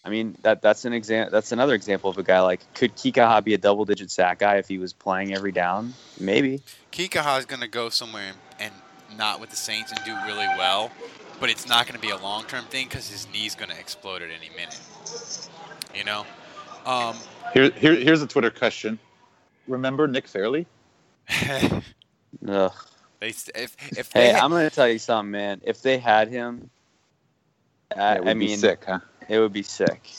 I mean that that's an example. That's another example of a guy like could Kikaha be a double digit sack guy if he was playing every down? Maybe. Kikaha is going to go somewhere and, and not with the Saints and do really well, but it's not going to be a long term thing because his knee's going to explode at any minute. You know? Um, Here, here, here's a Twitter question. Remember Nick Fairley? [laughs] Ugh. they, if, if they Hey, had- I'm going to tell you something, man. If they had him, I, it would I be mean, sick, huh? It would be sick.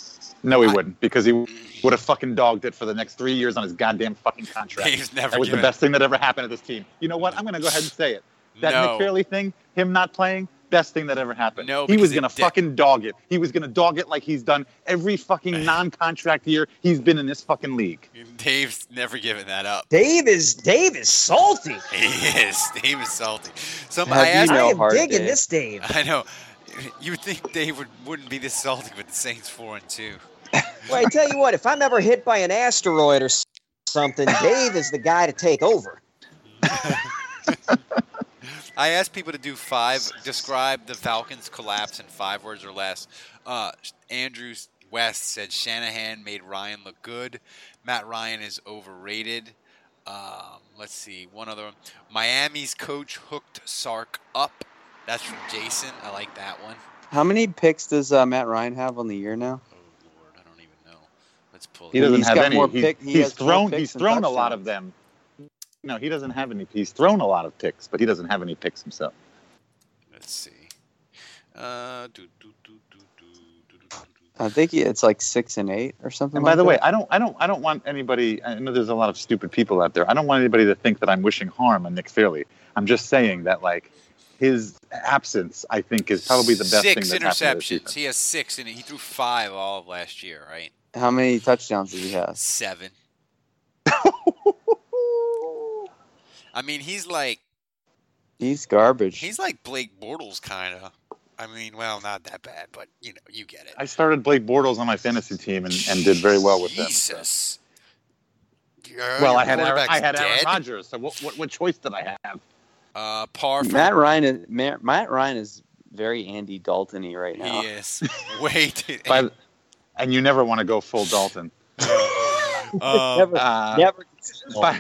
No, he wouldn't, because he would have fucking dogged it for the next three years on his goddamn fucking contract. He's never that was the best thing that ever happened to this team. You know what? I'm going to go ahead and say it. That No. Nick Fairley thing, him not playing, best thing that ever happened. No, he was going to de- fucking dog it. He was going to dog it like he's done every fucking non-contract year he's been in this fucking league. Dave's never given that up. Dave is Dave is salty. [laughs] He is. Dave is salty. Some, Have I you know I am Hard digging Dave? this Dave. I know. [laughs] You would think Dave would, wouldn't be this salty with the Saints 4 and 2. [laughs] Well, I tell you what, if I'm ever hit by an asteroid or something, Dave is the guy to take over. [laughs] I asked people to do five, describe the Falcons' collapse in five words or less. Uh, Andrews West said Shanahan made Ryan look good. Matt Ryan is overrated. Um, let's see, one other one. Miami's coach hooked Sark up. That's from Jason. I like that one. How many picks does uh, Matt Ryan have on the year now? Oh Lord, I don't even know. Let's pull. He doesn't he's have any. He, pick, he he's thrown. He's thrown a lot of them. No, he doesn't have any. He's thrown a lot of picks, but he doesn't have any picks himself. Let's see. I think it's like six and eight or something. And by like the that. way, I don't, I don't, I don't want anybody. I know there's a lot of stupid people out there. I don't want anybody to think that I'm wishing harm on Nick Fairley. I'm just saying that like his absence, I think, is probably the best six thing that happened to this interceptions. He has six, and he threw five all of last year, right? how many touchdowns does he have? Seven. [laughs] I mean, he's like He's garbage. he's like Blake Bortles, kind of. I mean, well, not that bad, but you know, you get it. I started Blake Bortles on my fantasy team and, and did very well with them. Jesus. Your- Well, I had Aaron, I had Aaron? Rodgers. So what, what, what choice did I have? Uh, par for Matt Ryan is Matt, Matt Ryan is very Andy Dalton-y right now. He is. [laughs] Wait. By and you never want to go full Dalton. [laughs] Um, never, Uh, never. [laughs] by,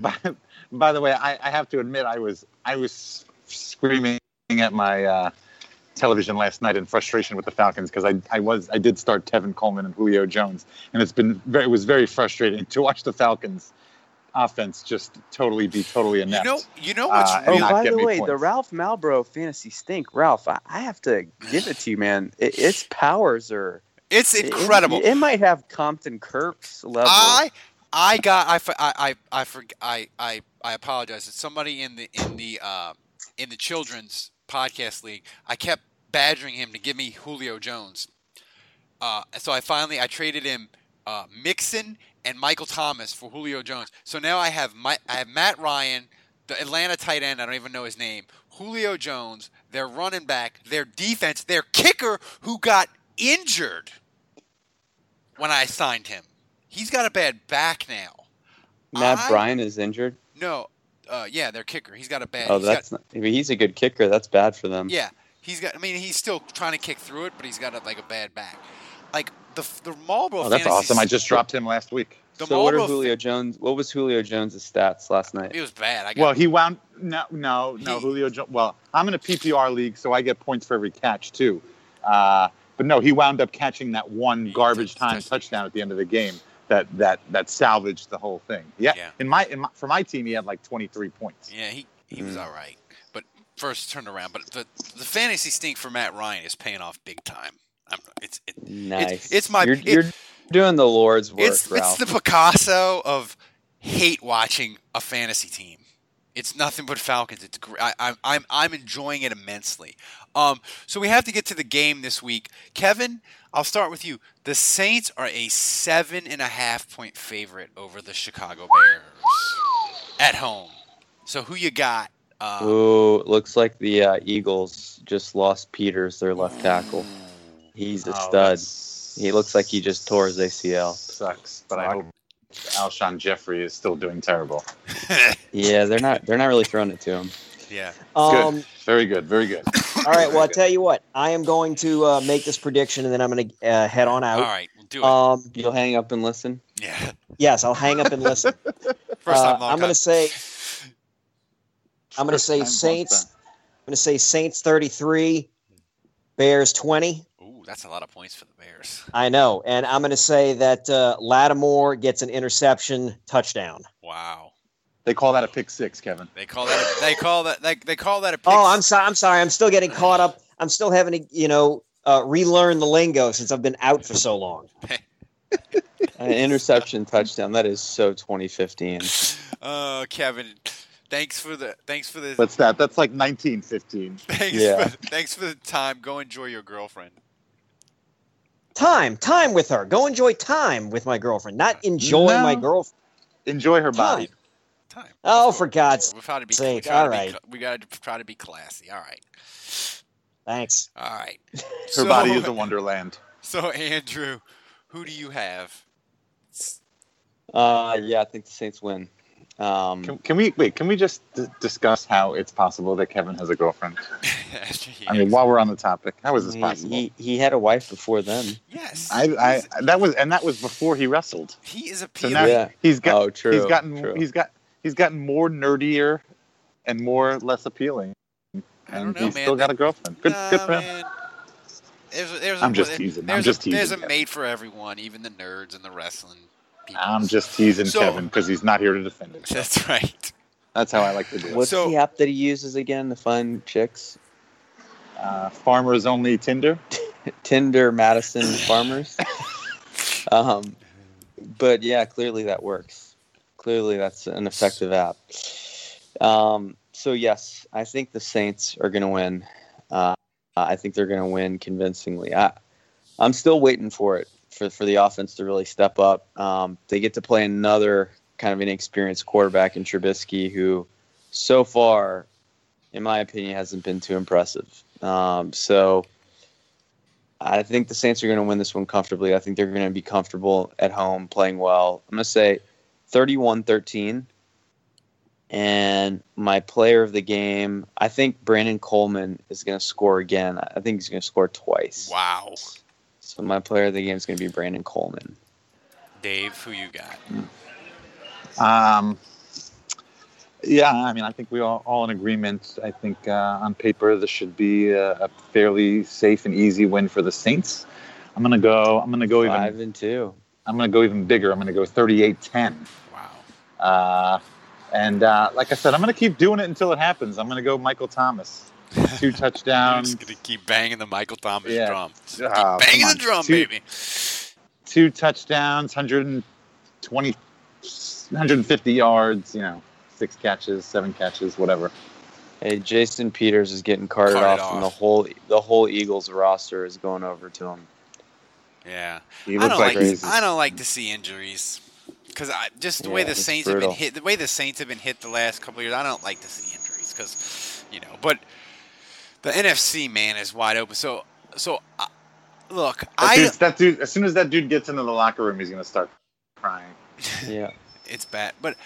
by, by the way, I, I have to admit, I was I was screaming at my uh, television last night in frustration with the Falcons because I, I was I did start Tevin Coleman and Julio Jones, and it's been very it was very frustrating to watch the Falcons offense just totally be totally inept. You know, you know what's Uh, and Oh, by the me way, the. Ralph Malbrough fantasy stink. Ralph, I, I have to give it to you, man. It, its powers are it's incredible. It, it might have Compton curse level. I I got I I I I, forg I I I apologize. It's somebody in the in the uh, in the children's podcast league. I kept badgering him to give me Julio Jones. Uh, so I finally I traded him uh, Mixon and Michael Thomas for Julio Jones. So now I have my I have Matt Ryan, the Atlanta tight end. I don't even know his name. Julio Jones, their running back, their defense, their kicker who got injured when I signed him. He's got a bad back now. Matt I- Bryant is injured. No, uh, yeah, their kicker. He's got a bad. Oh, he's got- that's not, I mean, he's a good kicker. That's bad for them. yeah, he's got. I mean, he's still trying to kick through it, but he's got a, like a bad back. Like the the Malbrough. Oh, that's fantasy awesome! I just dropped him last week. The so what are Malbrough Julio Jones? What was Julio Jones' stats last night? It was bad. I got. Well, he wound no, no, no. He- Julio. Jo- Well, I'm in a PPR league, so I get points for every catch too. Uh, but no, he wound up catching that one garbage time touchdown at the end of the game that that that salvaged the whole thing. Yeah. Yeah. In my, in my for my team, he had like 23 points. yeah, he he Mm. was all right, but first turned around. But the the fantasy stink for Matt Ryan is paying off big time. I'm, it's it, Nice. it's my- You're, it- you're doing the Lord's work, it's Ralph. it's the Picasso of hate watching a fantasy team. It's nothing but Falcons. It's great. I, I'm I'm I'm enjoying it immensely. Um, so we have to get to the game this week. Kevin, I'll start with you. The Saints are a seven and a half point favorite over the Chicago Bears at home. So who you got? Uh, Ooh, looks like the uh, Eagles just lost Peters, their left tackle. He's a Oh, stud. He looks like he just tore his ACL. Sucks, but I hope Alshon Jeffery is still doing terrible. [laughs] Yeah, they're not. They're not really throwing it to him. yeah. Um, good. Very good. Very good. [coughs] all right. Well, I tell you what. I am going to uh, make this prediction, and then I'm going to uh, head on out. All right, we'll do it. Um, You'll hang up and listen. yeah. yes, I'll hang up and listen. [laughs] First Uh, time long I'm going to say. I'm going to say Saints. I'm going to say Saints 33, Bears 20. Ooh, that's a lot of points for the Bears. [laughs] I know, and I'm going to say that uh, Lattimore gets an interception touchdown. Wow. They call that a pick six, Kevin. They call that. A, they call that. They, they call that a. Pick Oh, I'm sorry. I'm sorry. I'm still getting caught up. I'm still having to, you know, uh, relearn the lingo since I've been out for so long. [laughs] An interception touchdown. That is so 2015. Uh, [laughs] Kevin, thanks for the. Thanks for the. What's that? That's like 1915. Thanks, Yeah. for, thanks for the time. Go enjoy your girlfriend. Time, time with her. Go enjoy time with my girlfriend. Not enjoy No. my girlfriend. Enjoy her body. Time. Oh, for God's We try to be. sake, we all to right. Be, we got to try to be classy. All right. thanks. All right. Her so, body is a wonderland. [laughs] So Andrew, who do you have? Uh, yeah, I think the Saints win. Um, Can, can we wait? Can we just d- discuss how it's possible that Kevin has a girlfriend? [laughs] I mean, while we're on the topic, how is this He- possible? He, he had a wife before then. Yes. I, I that was and that was before he wrestled. He is a So PLE. now Yeah. he's got Oh, true, he's gotten true. he's got he's gotten more nerdier and more less appealing. I And don't know, he's man. still got a girlfriend. Good, Nah, good for him. man. There's there's I'm a, just there- teasing. I'm There's just a, There's a mate for everyone, even the nerds and the wrestling people. I'm just teasing So- Kevin because he's not here to defend it. That's right. That's how I like to do it. What's So- the app that he uses again to find chicks? Uh, farmers only Tinder. [laughs] Tinder Madison Farmers. [laughs] um, but yeah, clearly that works. Clearly that's an effective app. Um, so yes, I think the Saints are going to win. Uh, I think they're going to win convincingly. I, I'm still waiting for it for for the offense to really step up. Um, they get to play another kind of inexperienced quarterback in Trubisky, who so far, in my opinion, hasn't been too impressive. Um, so I think the Saints are going to win this one comfortably. I think they're going to be comfortable at home, playing well. I'm going to say 31 13. And my player of the game, I think Brandon Coleman is going to score again. I think he's going to score twice. Wow. So my player of the game is going to be Brandon Coleman. Dave, who you got? Um, yeah, I mean, I think we are all in agreement. I think uh, on paper this should be a, a fairly safe and easy win for the Saints. I'm gonna go. I'm gonna go even. Five and two. I'm gonna go even bigger. I'm gonna go 38-10. Wow. Uh, and uh, like I said, I'm gonna keep doing it until it happens. I'm gonna go Michael Thomas, two I'm [laughs] touchdowns, just gonna keep banging the Michael Thomas Yeah. drum. Just keep Oh, banging the drum, Two- baby. two touchdowns, 120, 150 yards. You know, six catches, seven catches, whatever. Hey, Jason Peters is getting carted, Carted off, and the whole the whole Eagles roster is going over to him. Yeah. He I don't like like. he's- I don't like to see injuries because I just the way the it's Saints have been hit, the way the Saints have been hit the last couple of years. I don't like to see injuries because you know. But the NFC man is wide open. So so uh, look, That, I dude, that dude, as soon as that dude gets into the locker room, he's gonna start crying. [laughs] Yeah. it's bad. But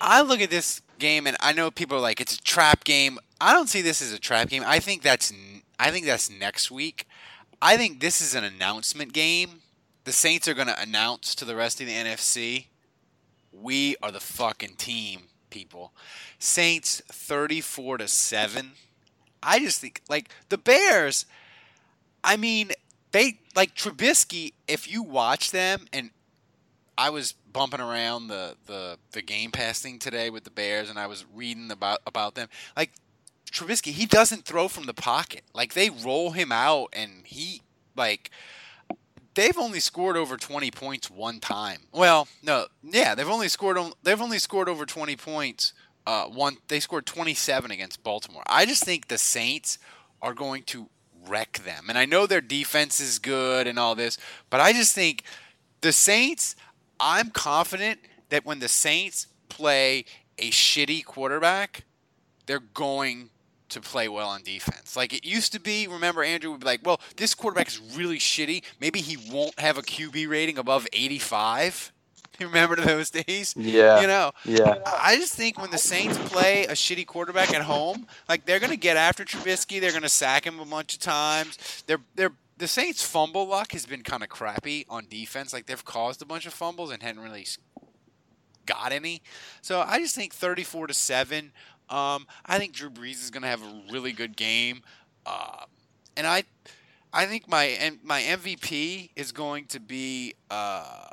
I look at this game and I know people are like it's a trap game. I don't see this as a trap game. I think that's n- I think that's next week. I think this is an announcement game. The Saints are going to announce to the rest of the NFC, we are the fucking team, people. Saints 34 to 7. I just think like the Bears I mean, they like Trubisky, if you watch them and I was bumping around the, the, the game pass thing today with the Bears and I was reading about about them. Like Trubisky, he doesn't throw from the pocket. Like they roll him out and he like they've only scored over 20 points one time. Well, no, yeah, they've only scored on, they've only scored over 20 points uh one they scored 27 against Baltimore. I just think the Saints are going to wreck them. And I know their defense is good and all this, but I just think the Saints I'm confident that when the Saints play a shitty quarterback, they're going to play well on defense. Like it used to be, remember Andrew would be like, "Well, this quarterback is really shitty. Maybe he won't have a QB rating above 85." [laughs] You remember those days? Yeah. You know. Yeah. I just think when the Saints play a shitty quarterback at home, like they're going to get after Trubisky, they're going to sack him a bunch of times. They're they're the Saints' fumble luck has been kind of crappy on defense. Like they've caused a bunch of fumbles and hadn't really got any. So I just think 34 to seven. Um, I think Drew Brees is going to have a really good game, uh, and I, I think my my MVP is going to be uh,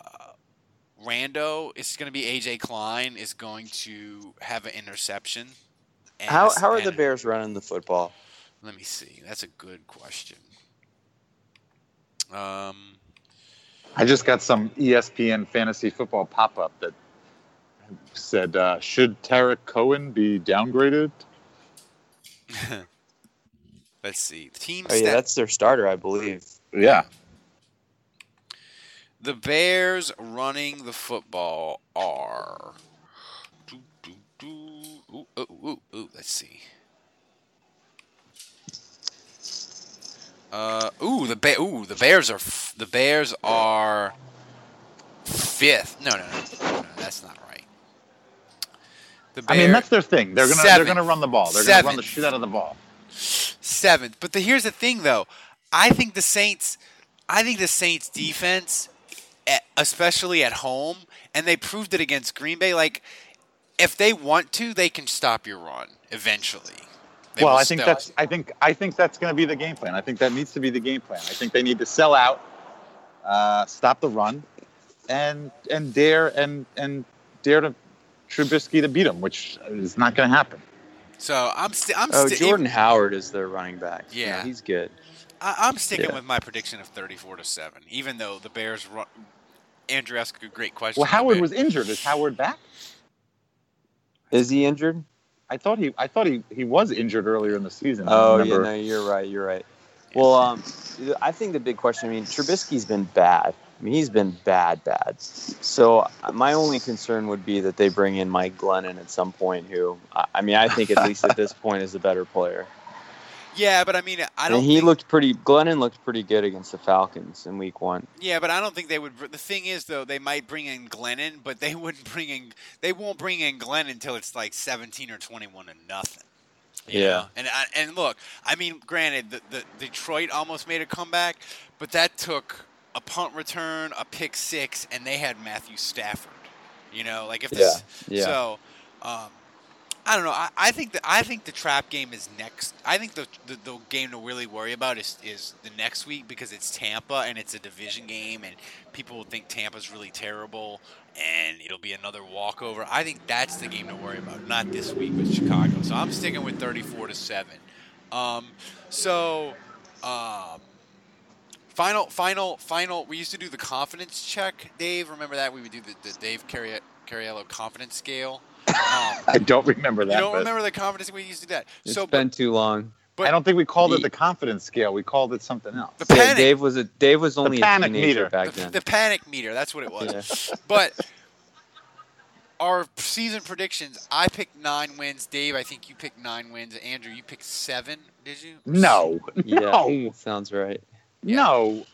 Rando. It's going to be AJ Klein is going to have an interception. And How how are the Bears running the football? Let me see. That's a good question. Um, I just got some ESPN fantasy football pop up that said, uh, "Should Tarik Cohen be downgraded?" [laughs] let's see. Team Oh yeah, stat- that's their starter, I believe. Yeah. The Bears running the football are. Doo, doo, doo. Ooh, ooh, ooh, ooh, let's see. Uh, ooh, the Bear. Ooh, the Bears are. F- the Bears are fifth. No, no, no, no, no, that's not right. The I mean, that's their thing. They're gonna they're gonna run the ball. They're gonna run the shit out of the ball. seventh. But the, here's the thing, though. I think the Saints, I think the Saints defense, especially at home, and they proved it against Green Bay. Like, if they want to, they can stop your run eventually. They well, I think still- that's I think I think that's going to be the game plan. I think that needs to be the game plan. I think they need to sell out, uh, stop the run, and and dare and and dare to Trubisky to beat them, which is not going to happen. So I'm still. I'm Oh, sti- Jordan Howard is their running back. Yeah. No, he's good. I, I'm sticking Yeah. with my prediction of 34 to seven, even though the Bears. Run, Andrew asked a great question. Well, Howard was injured. Is Howard back? Is he injured? I thought he I thought he, he was injured earlier in the season. Oh yeah, no, you're right. You're right. Well, um, I think the big question. I mean, Trubisky's been bad. I mean, he's been bad, bad. So my only concern would be that they bring in Mike Glennon at some point. Who, I I mean, I think at least at this [laughs] point is a better player. Yeah, but I mean, I don't. he think, looked pretty. Glennon looked pretty good against the Falcons in Week One. Yeah, but I don't think they would. The thing is, though, they might bring in Glennon, but they [laughs] wouldn't bring in. They won't bring in Glennon until it's like 17 or 21 to nothing. Yeah. know? And I, and look, I mean, granted, the, the Detroit almost made a comeback, but that took a punt return, a pick six, and they had Matthew Stafford. You know, like if this, Yeah, yeah. so. Um, I don't know. I, I think that I think the trap game is next. I think the, the the game to really worry about is is the next week because it's Tampa and it's a division game and people will think Tampa's really terrible and it'll be another walkover. I think that's the game to worry about, not this week with Chicago. So I'm sticking with 34 to seven. Um, so um, final final final. We used to do the confidence check, Dave. Remember that we would do the, the Dave Carri- Cariello confidence scale. Um, [laughs] I don't remember that. you don't but remember the confidence we used to do that. It's so, been too long. but I don't think we called it The- the confidence scale. We called it something else. the Yeah, Dave was a Dave was only a panic teenager meter. back the, then. the panic meter. That's what it was. Yeah. [laughs] But our season predictions, I picked nine wins. Dave, I think you picked nine wins. Andrew, you picked seven. Did you? No, yeah, [laughs] no, sounds right. no.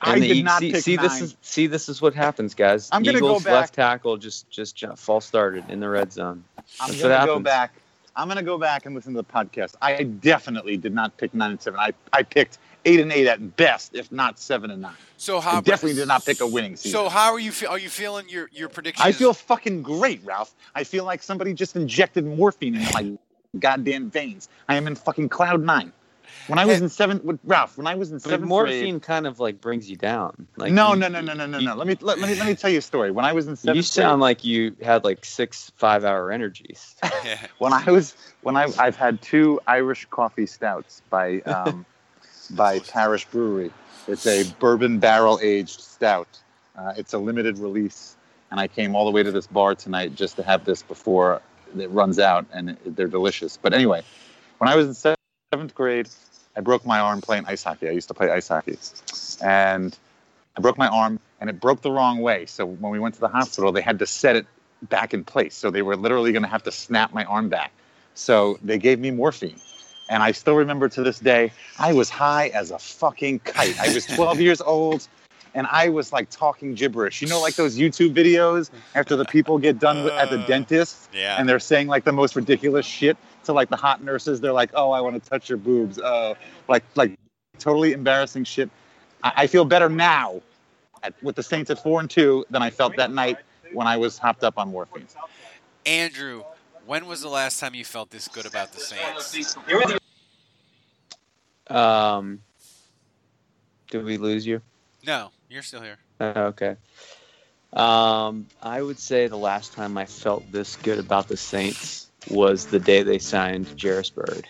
I And the- did not see, pick see nine. this is see this is what happens, guys. I'm gonna go Eagles back- left tackle just just ju- false started in the red zone. I'm That's gonna what go back. I'm gonna go back and listen to the podcast. I definitely did not pick nine and seven. I, I picked eight and eight at best, if not seven and nine. So how? I definitely did not pick a winning season. So how are you? Fe- are you feeling your your predictions? I feel fucking great, Ralph. I feel like somebody just injected morphine into my goddamn veins. I am in fucking cloud nine. When I was in seventh, with Ralph, when I was in seventh morphine grade. kind of like brings you down. Like no, no, no, no, no, no, no. Let me let, me let me tell you a story. When I was in seventh You grade, sound like you had like six five hour energies. [laughs] When I was when I I've had two Irish coffee stouts by um, [laughs] by Parish Brewery. It's a bourbon barrel aged stout. Uh, it's a limited release, and I came all the way to this bar tonight just to have this before it runs out, and it, they're delicious. But anyway, when I was in seventh grade, I broke my arm playing ice hockey. I used to play ice hockey, and I broke my arm, and it broke the wrong way. So when we went to the hospital, they had to set it back in place. So they were literally going to have to snap my arm back. So they gave me morphine. And I still remember to this day, I was high as a fucking kite. I was 12 years old and I was like talking gibberish. You know, like those YouTube videos after the people get done with, at the Uh, dentist yeah. and they're saying like the most ridiculous shit to like the hot nurses. They're like, oh, I want to touch your boobs. Uh, like, like totally embarrassing shit. I, I feel better now at, with the Saints at four and two than I felt that night when I was hopped up on morphine. Andrew, when was the last time you felt this good about the Saints? Um, did we lose you? No, you're still here. Uh, okay. Um, I would say the last time I felt this good about the Saints was the day they signed Jairus Byrd.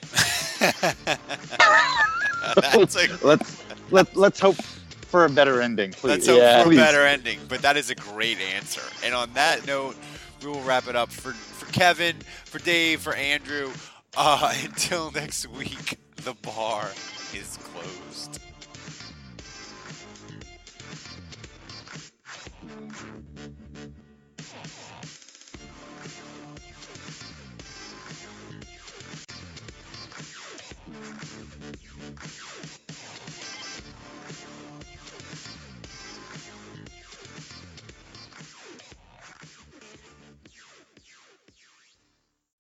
That's like, [laughs] let's let let's hope for a better ending, please. let's hope Yeah. for a better ending. But that is a great answer. And on that note, we will wrap it up for for Kevin, for Dave, for Andrew. Uh, [laughs] until next week, the bar is closed.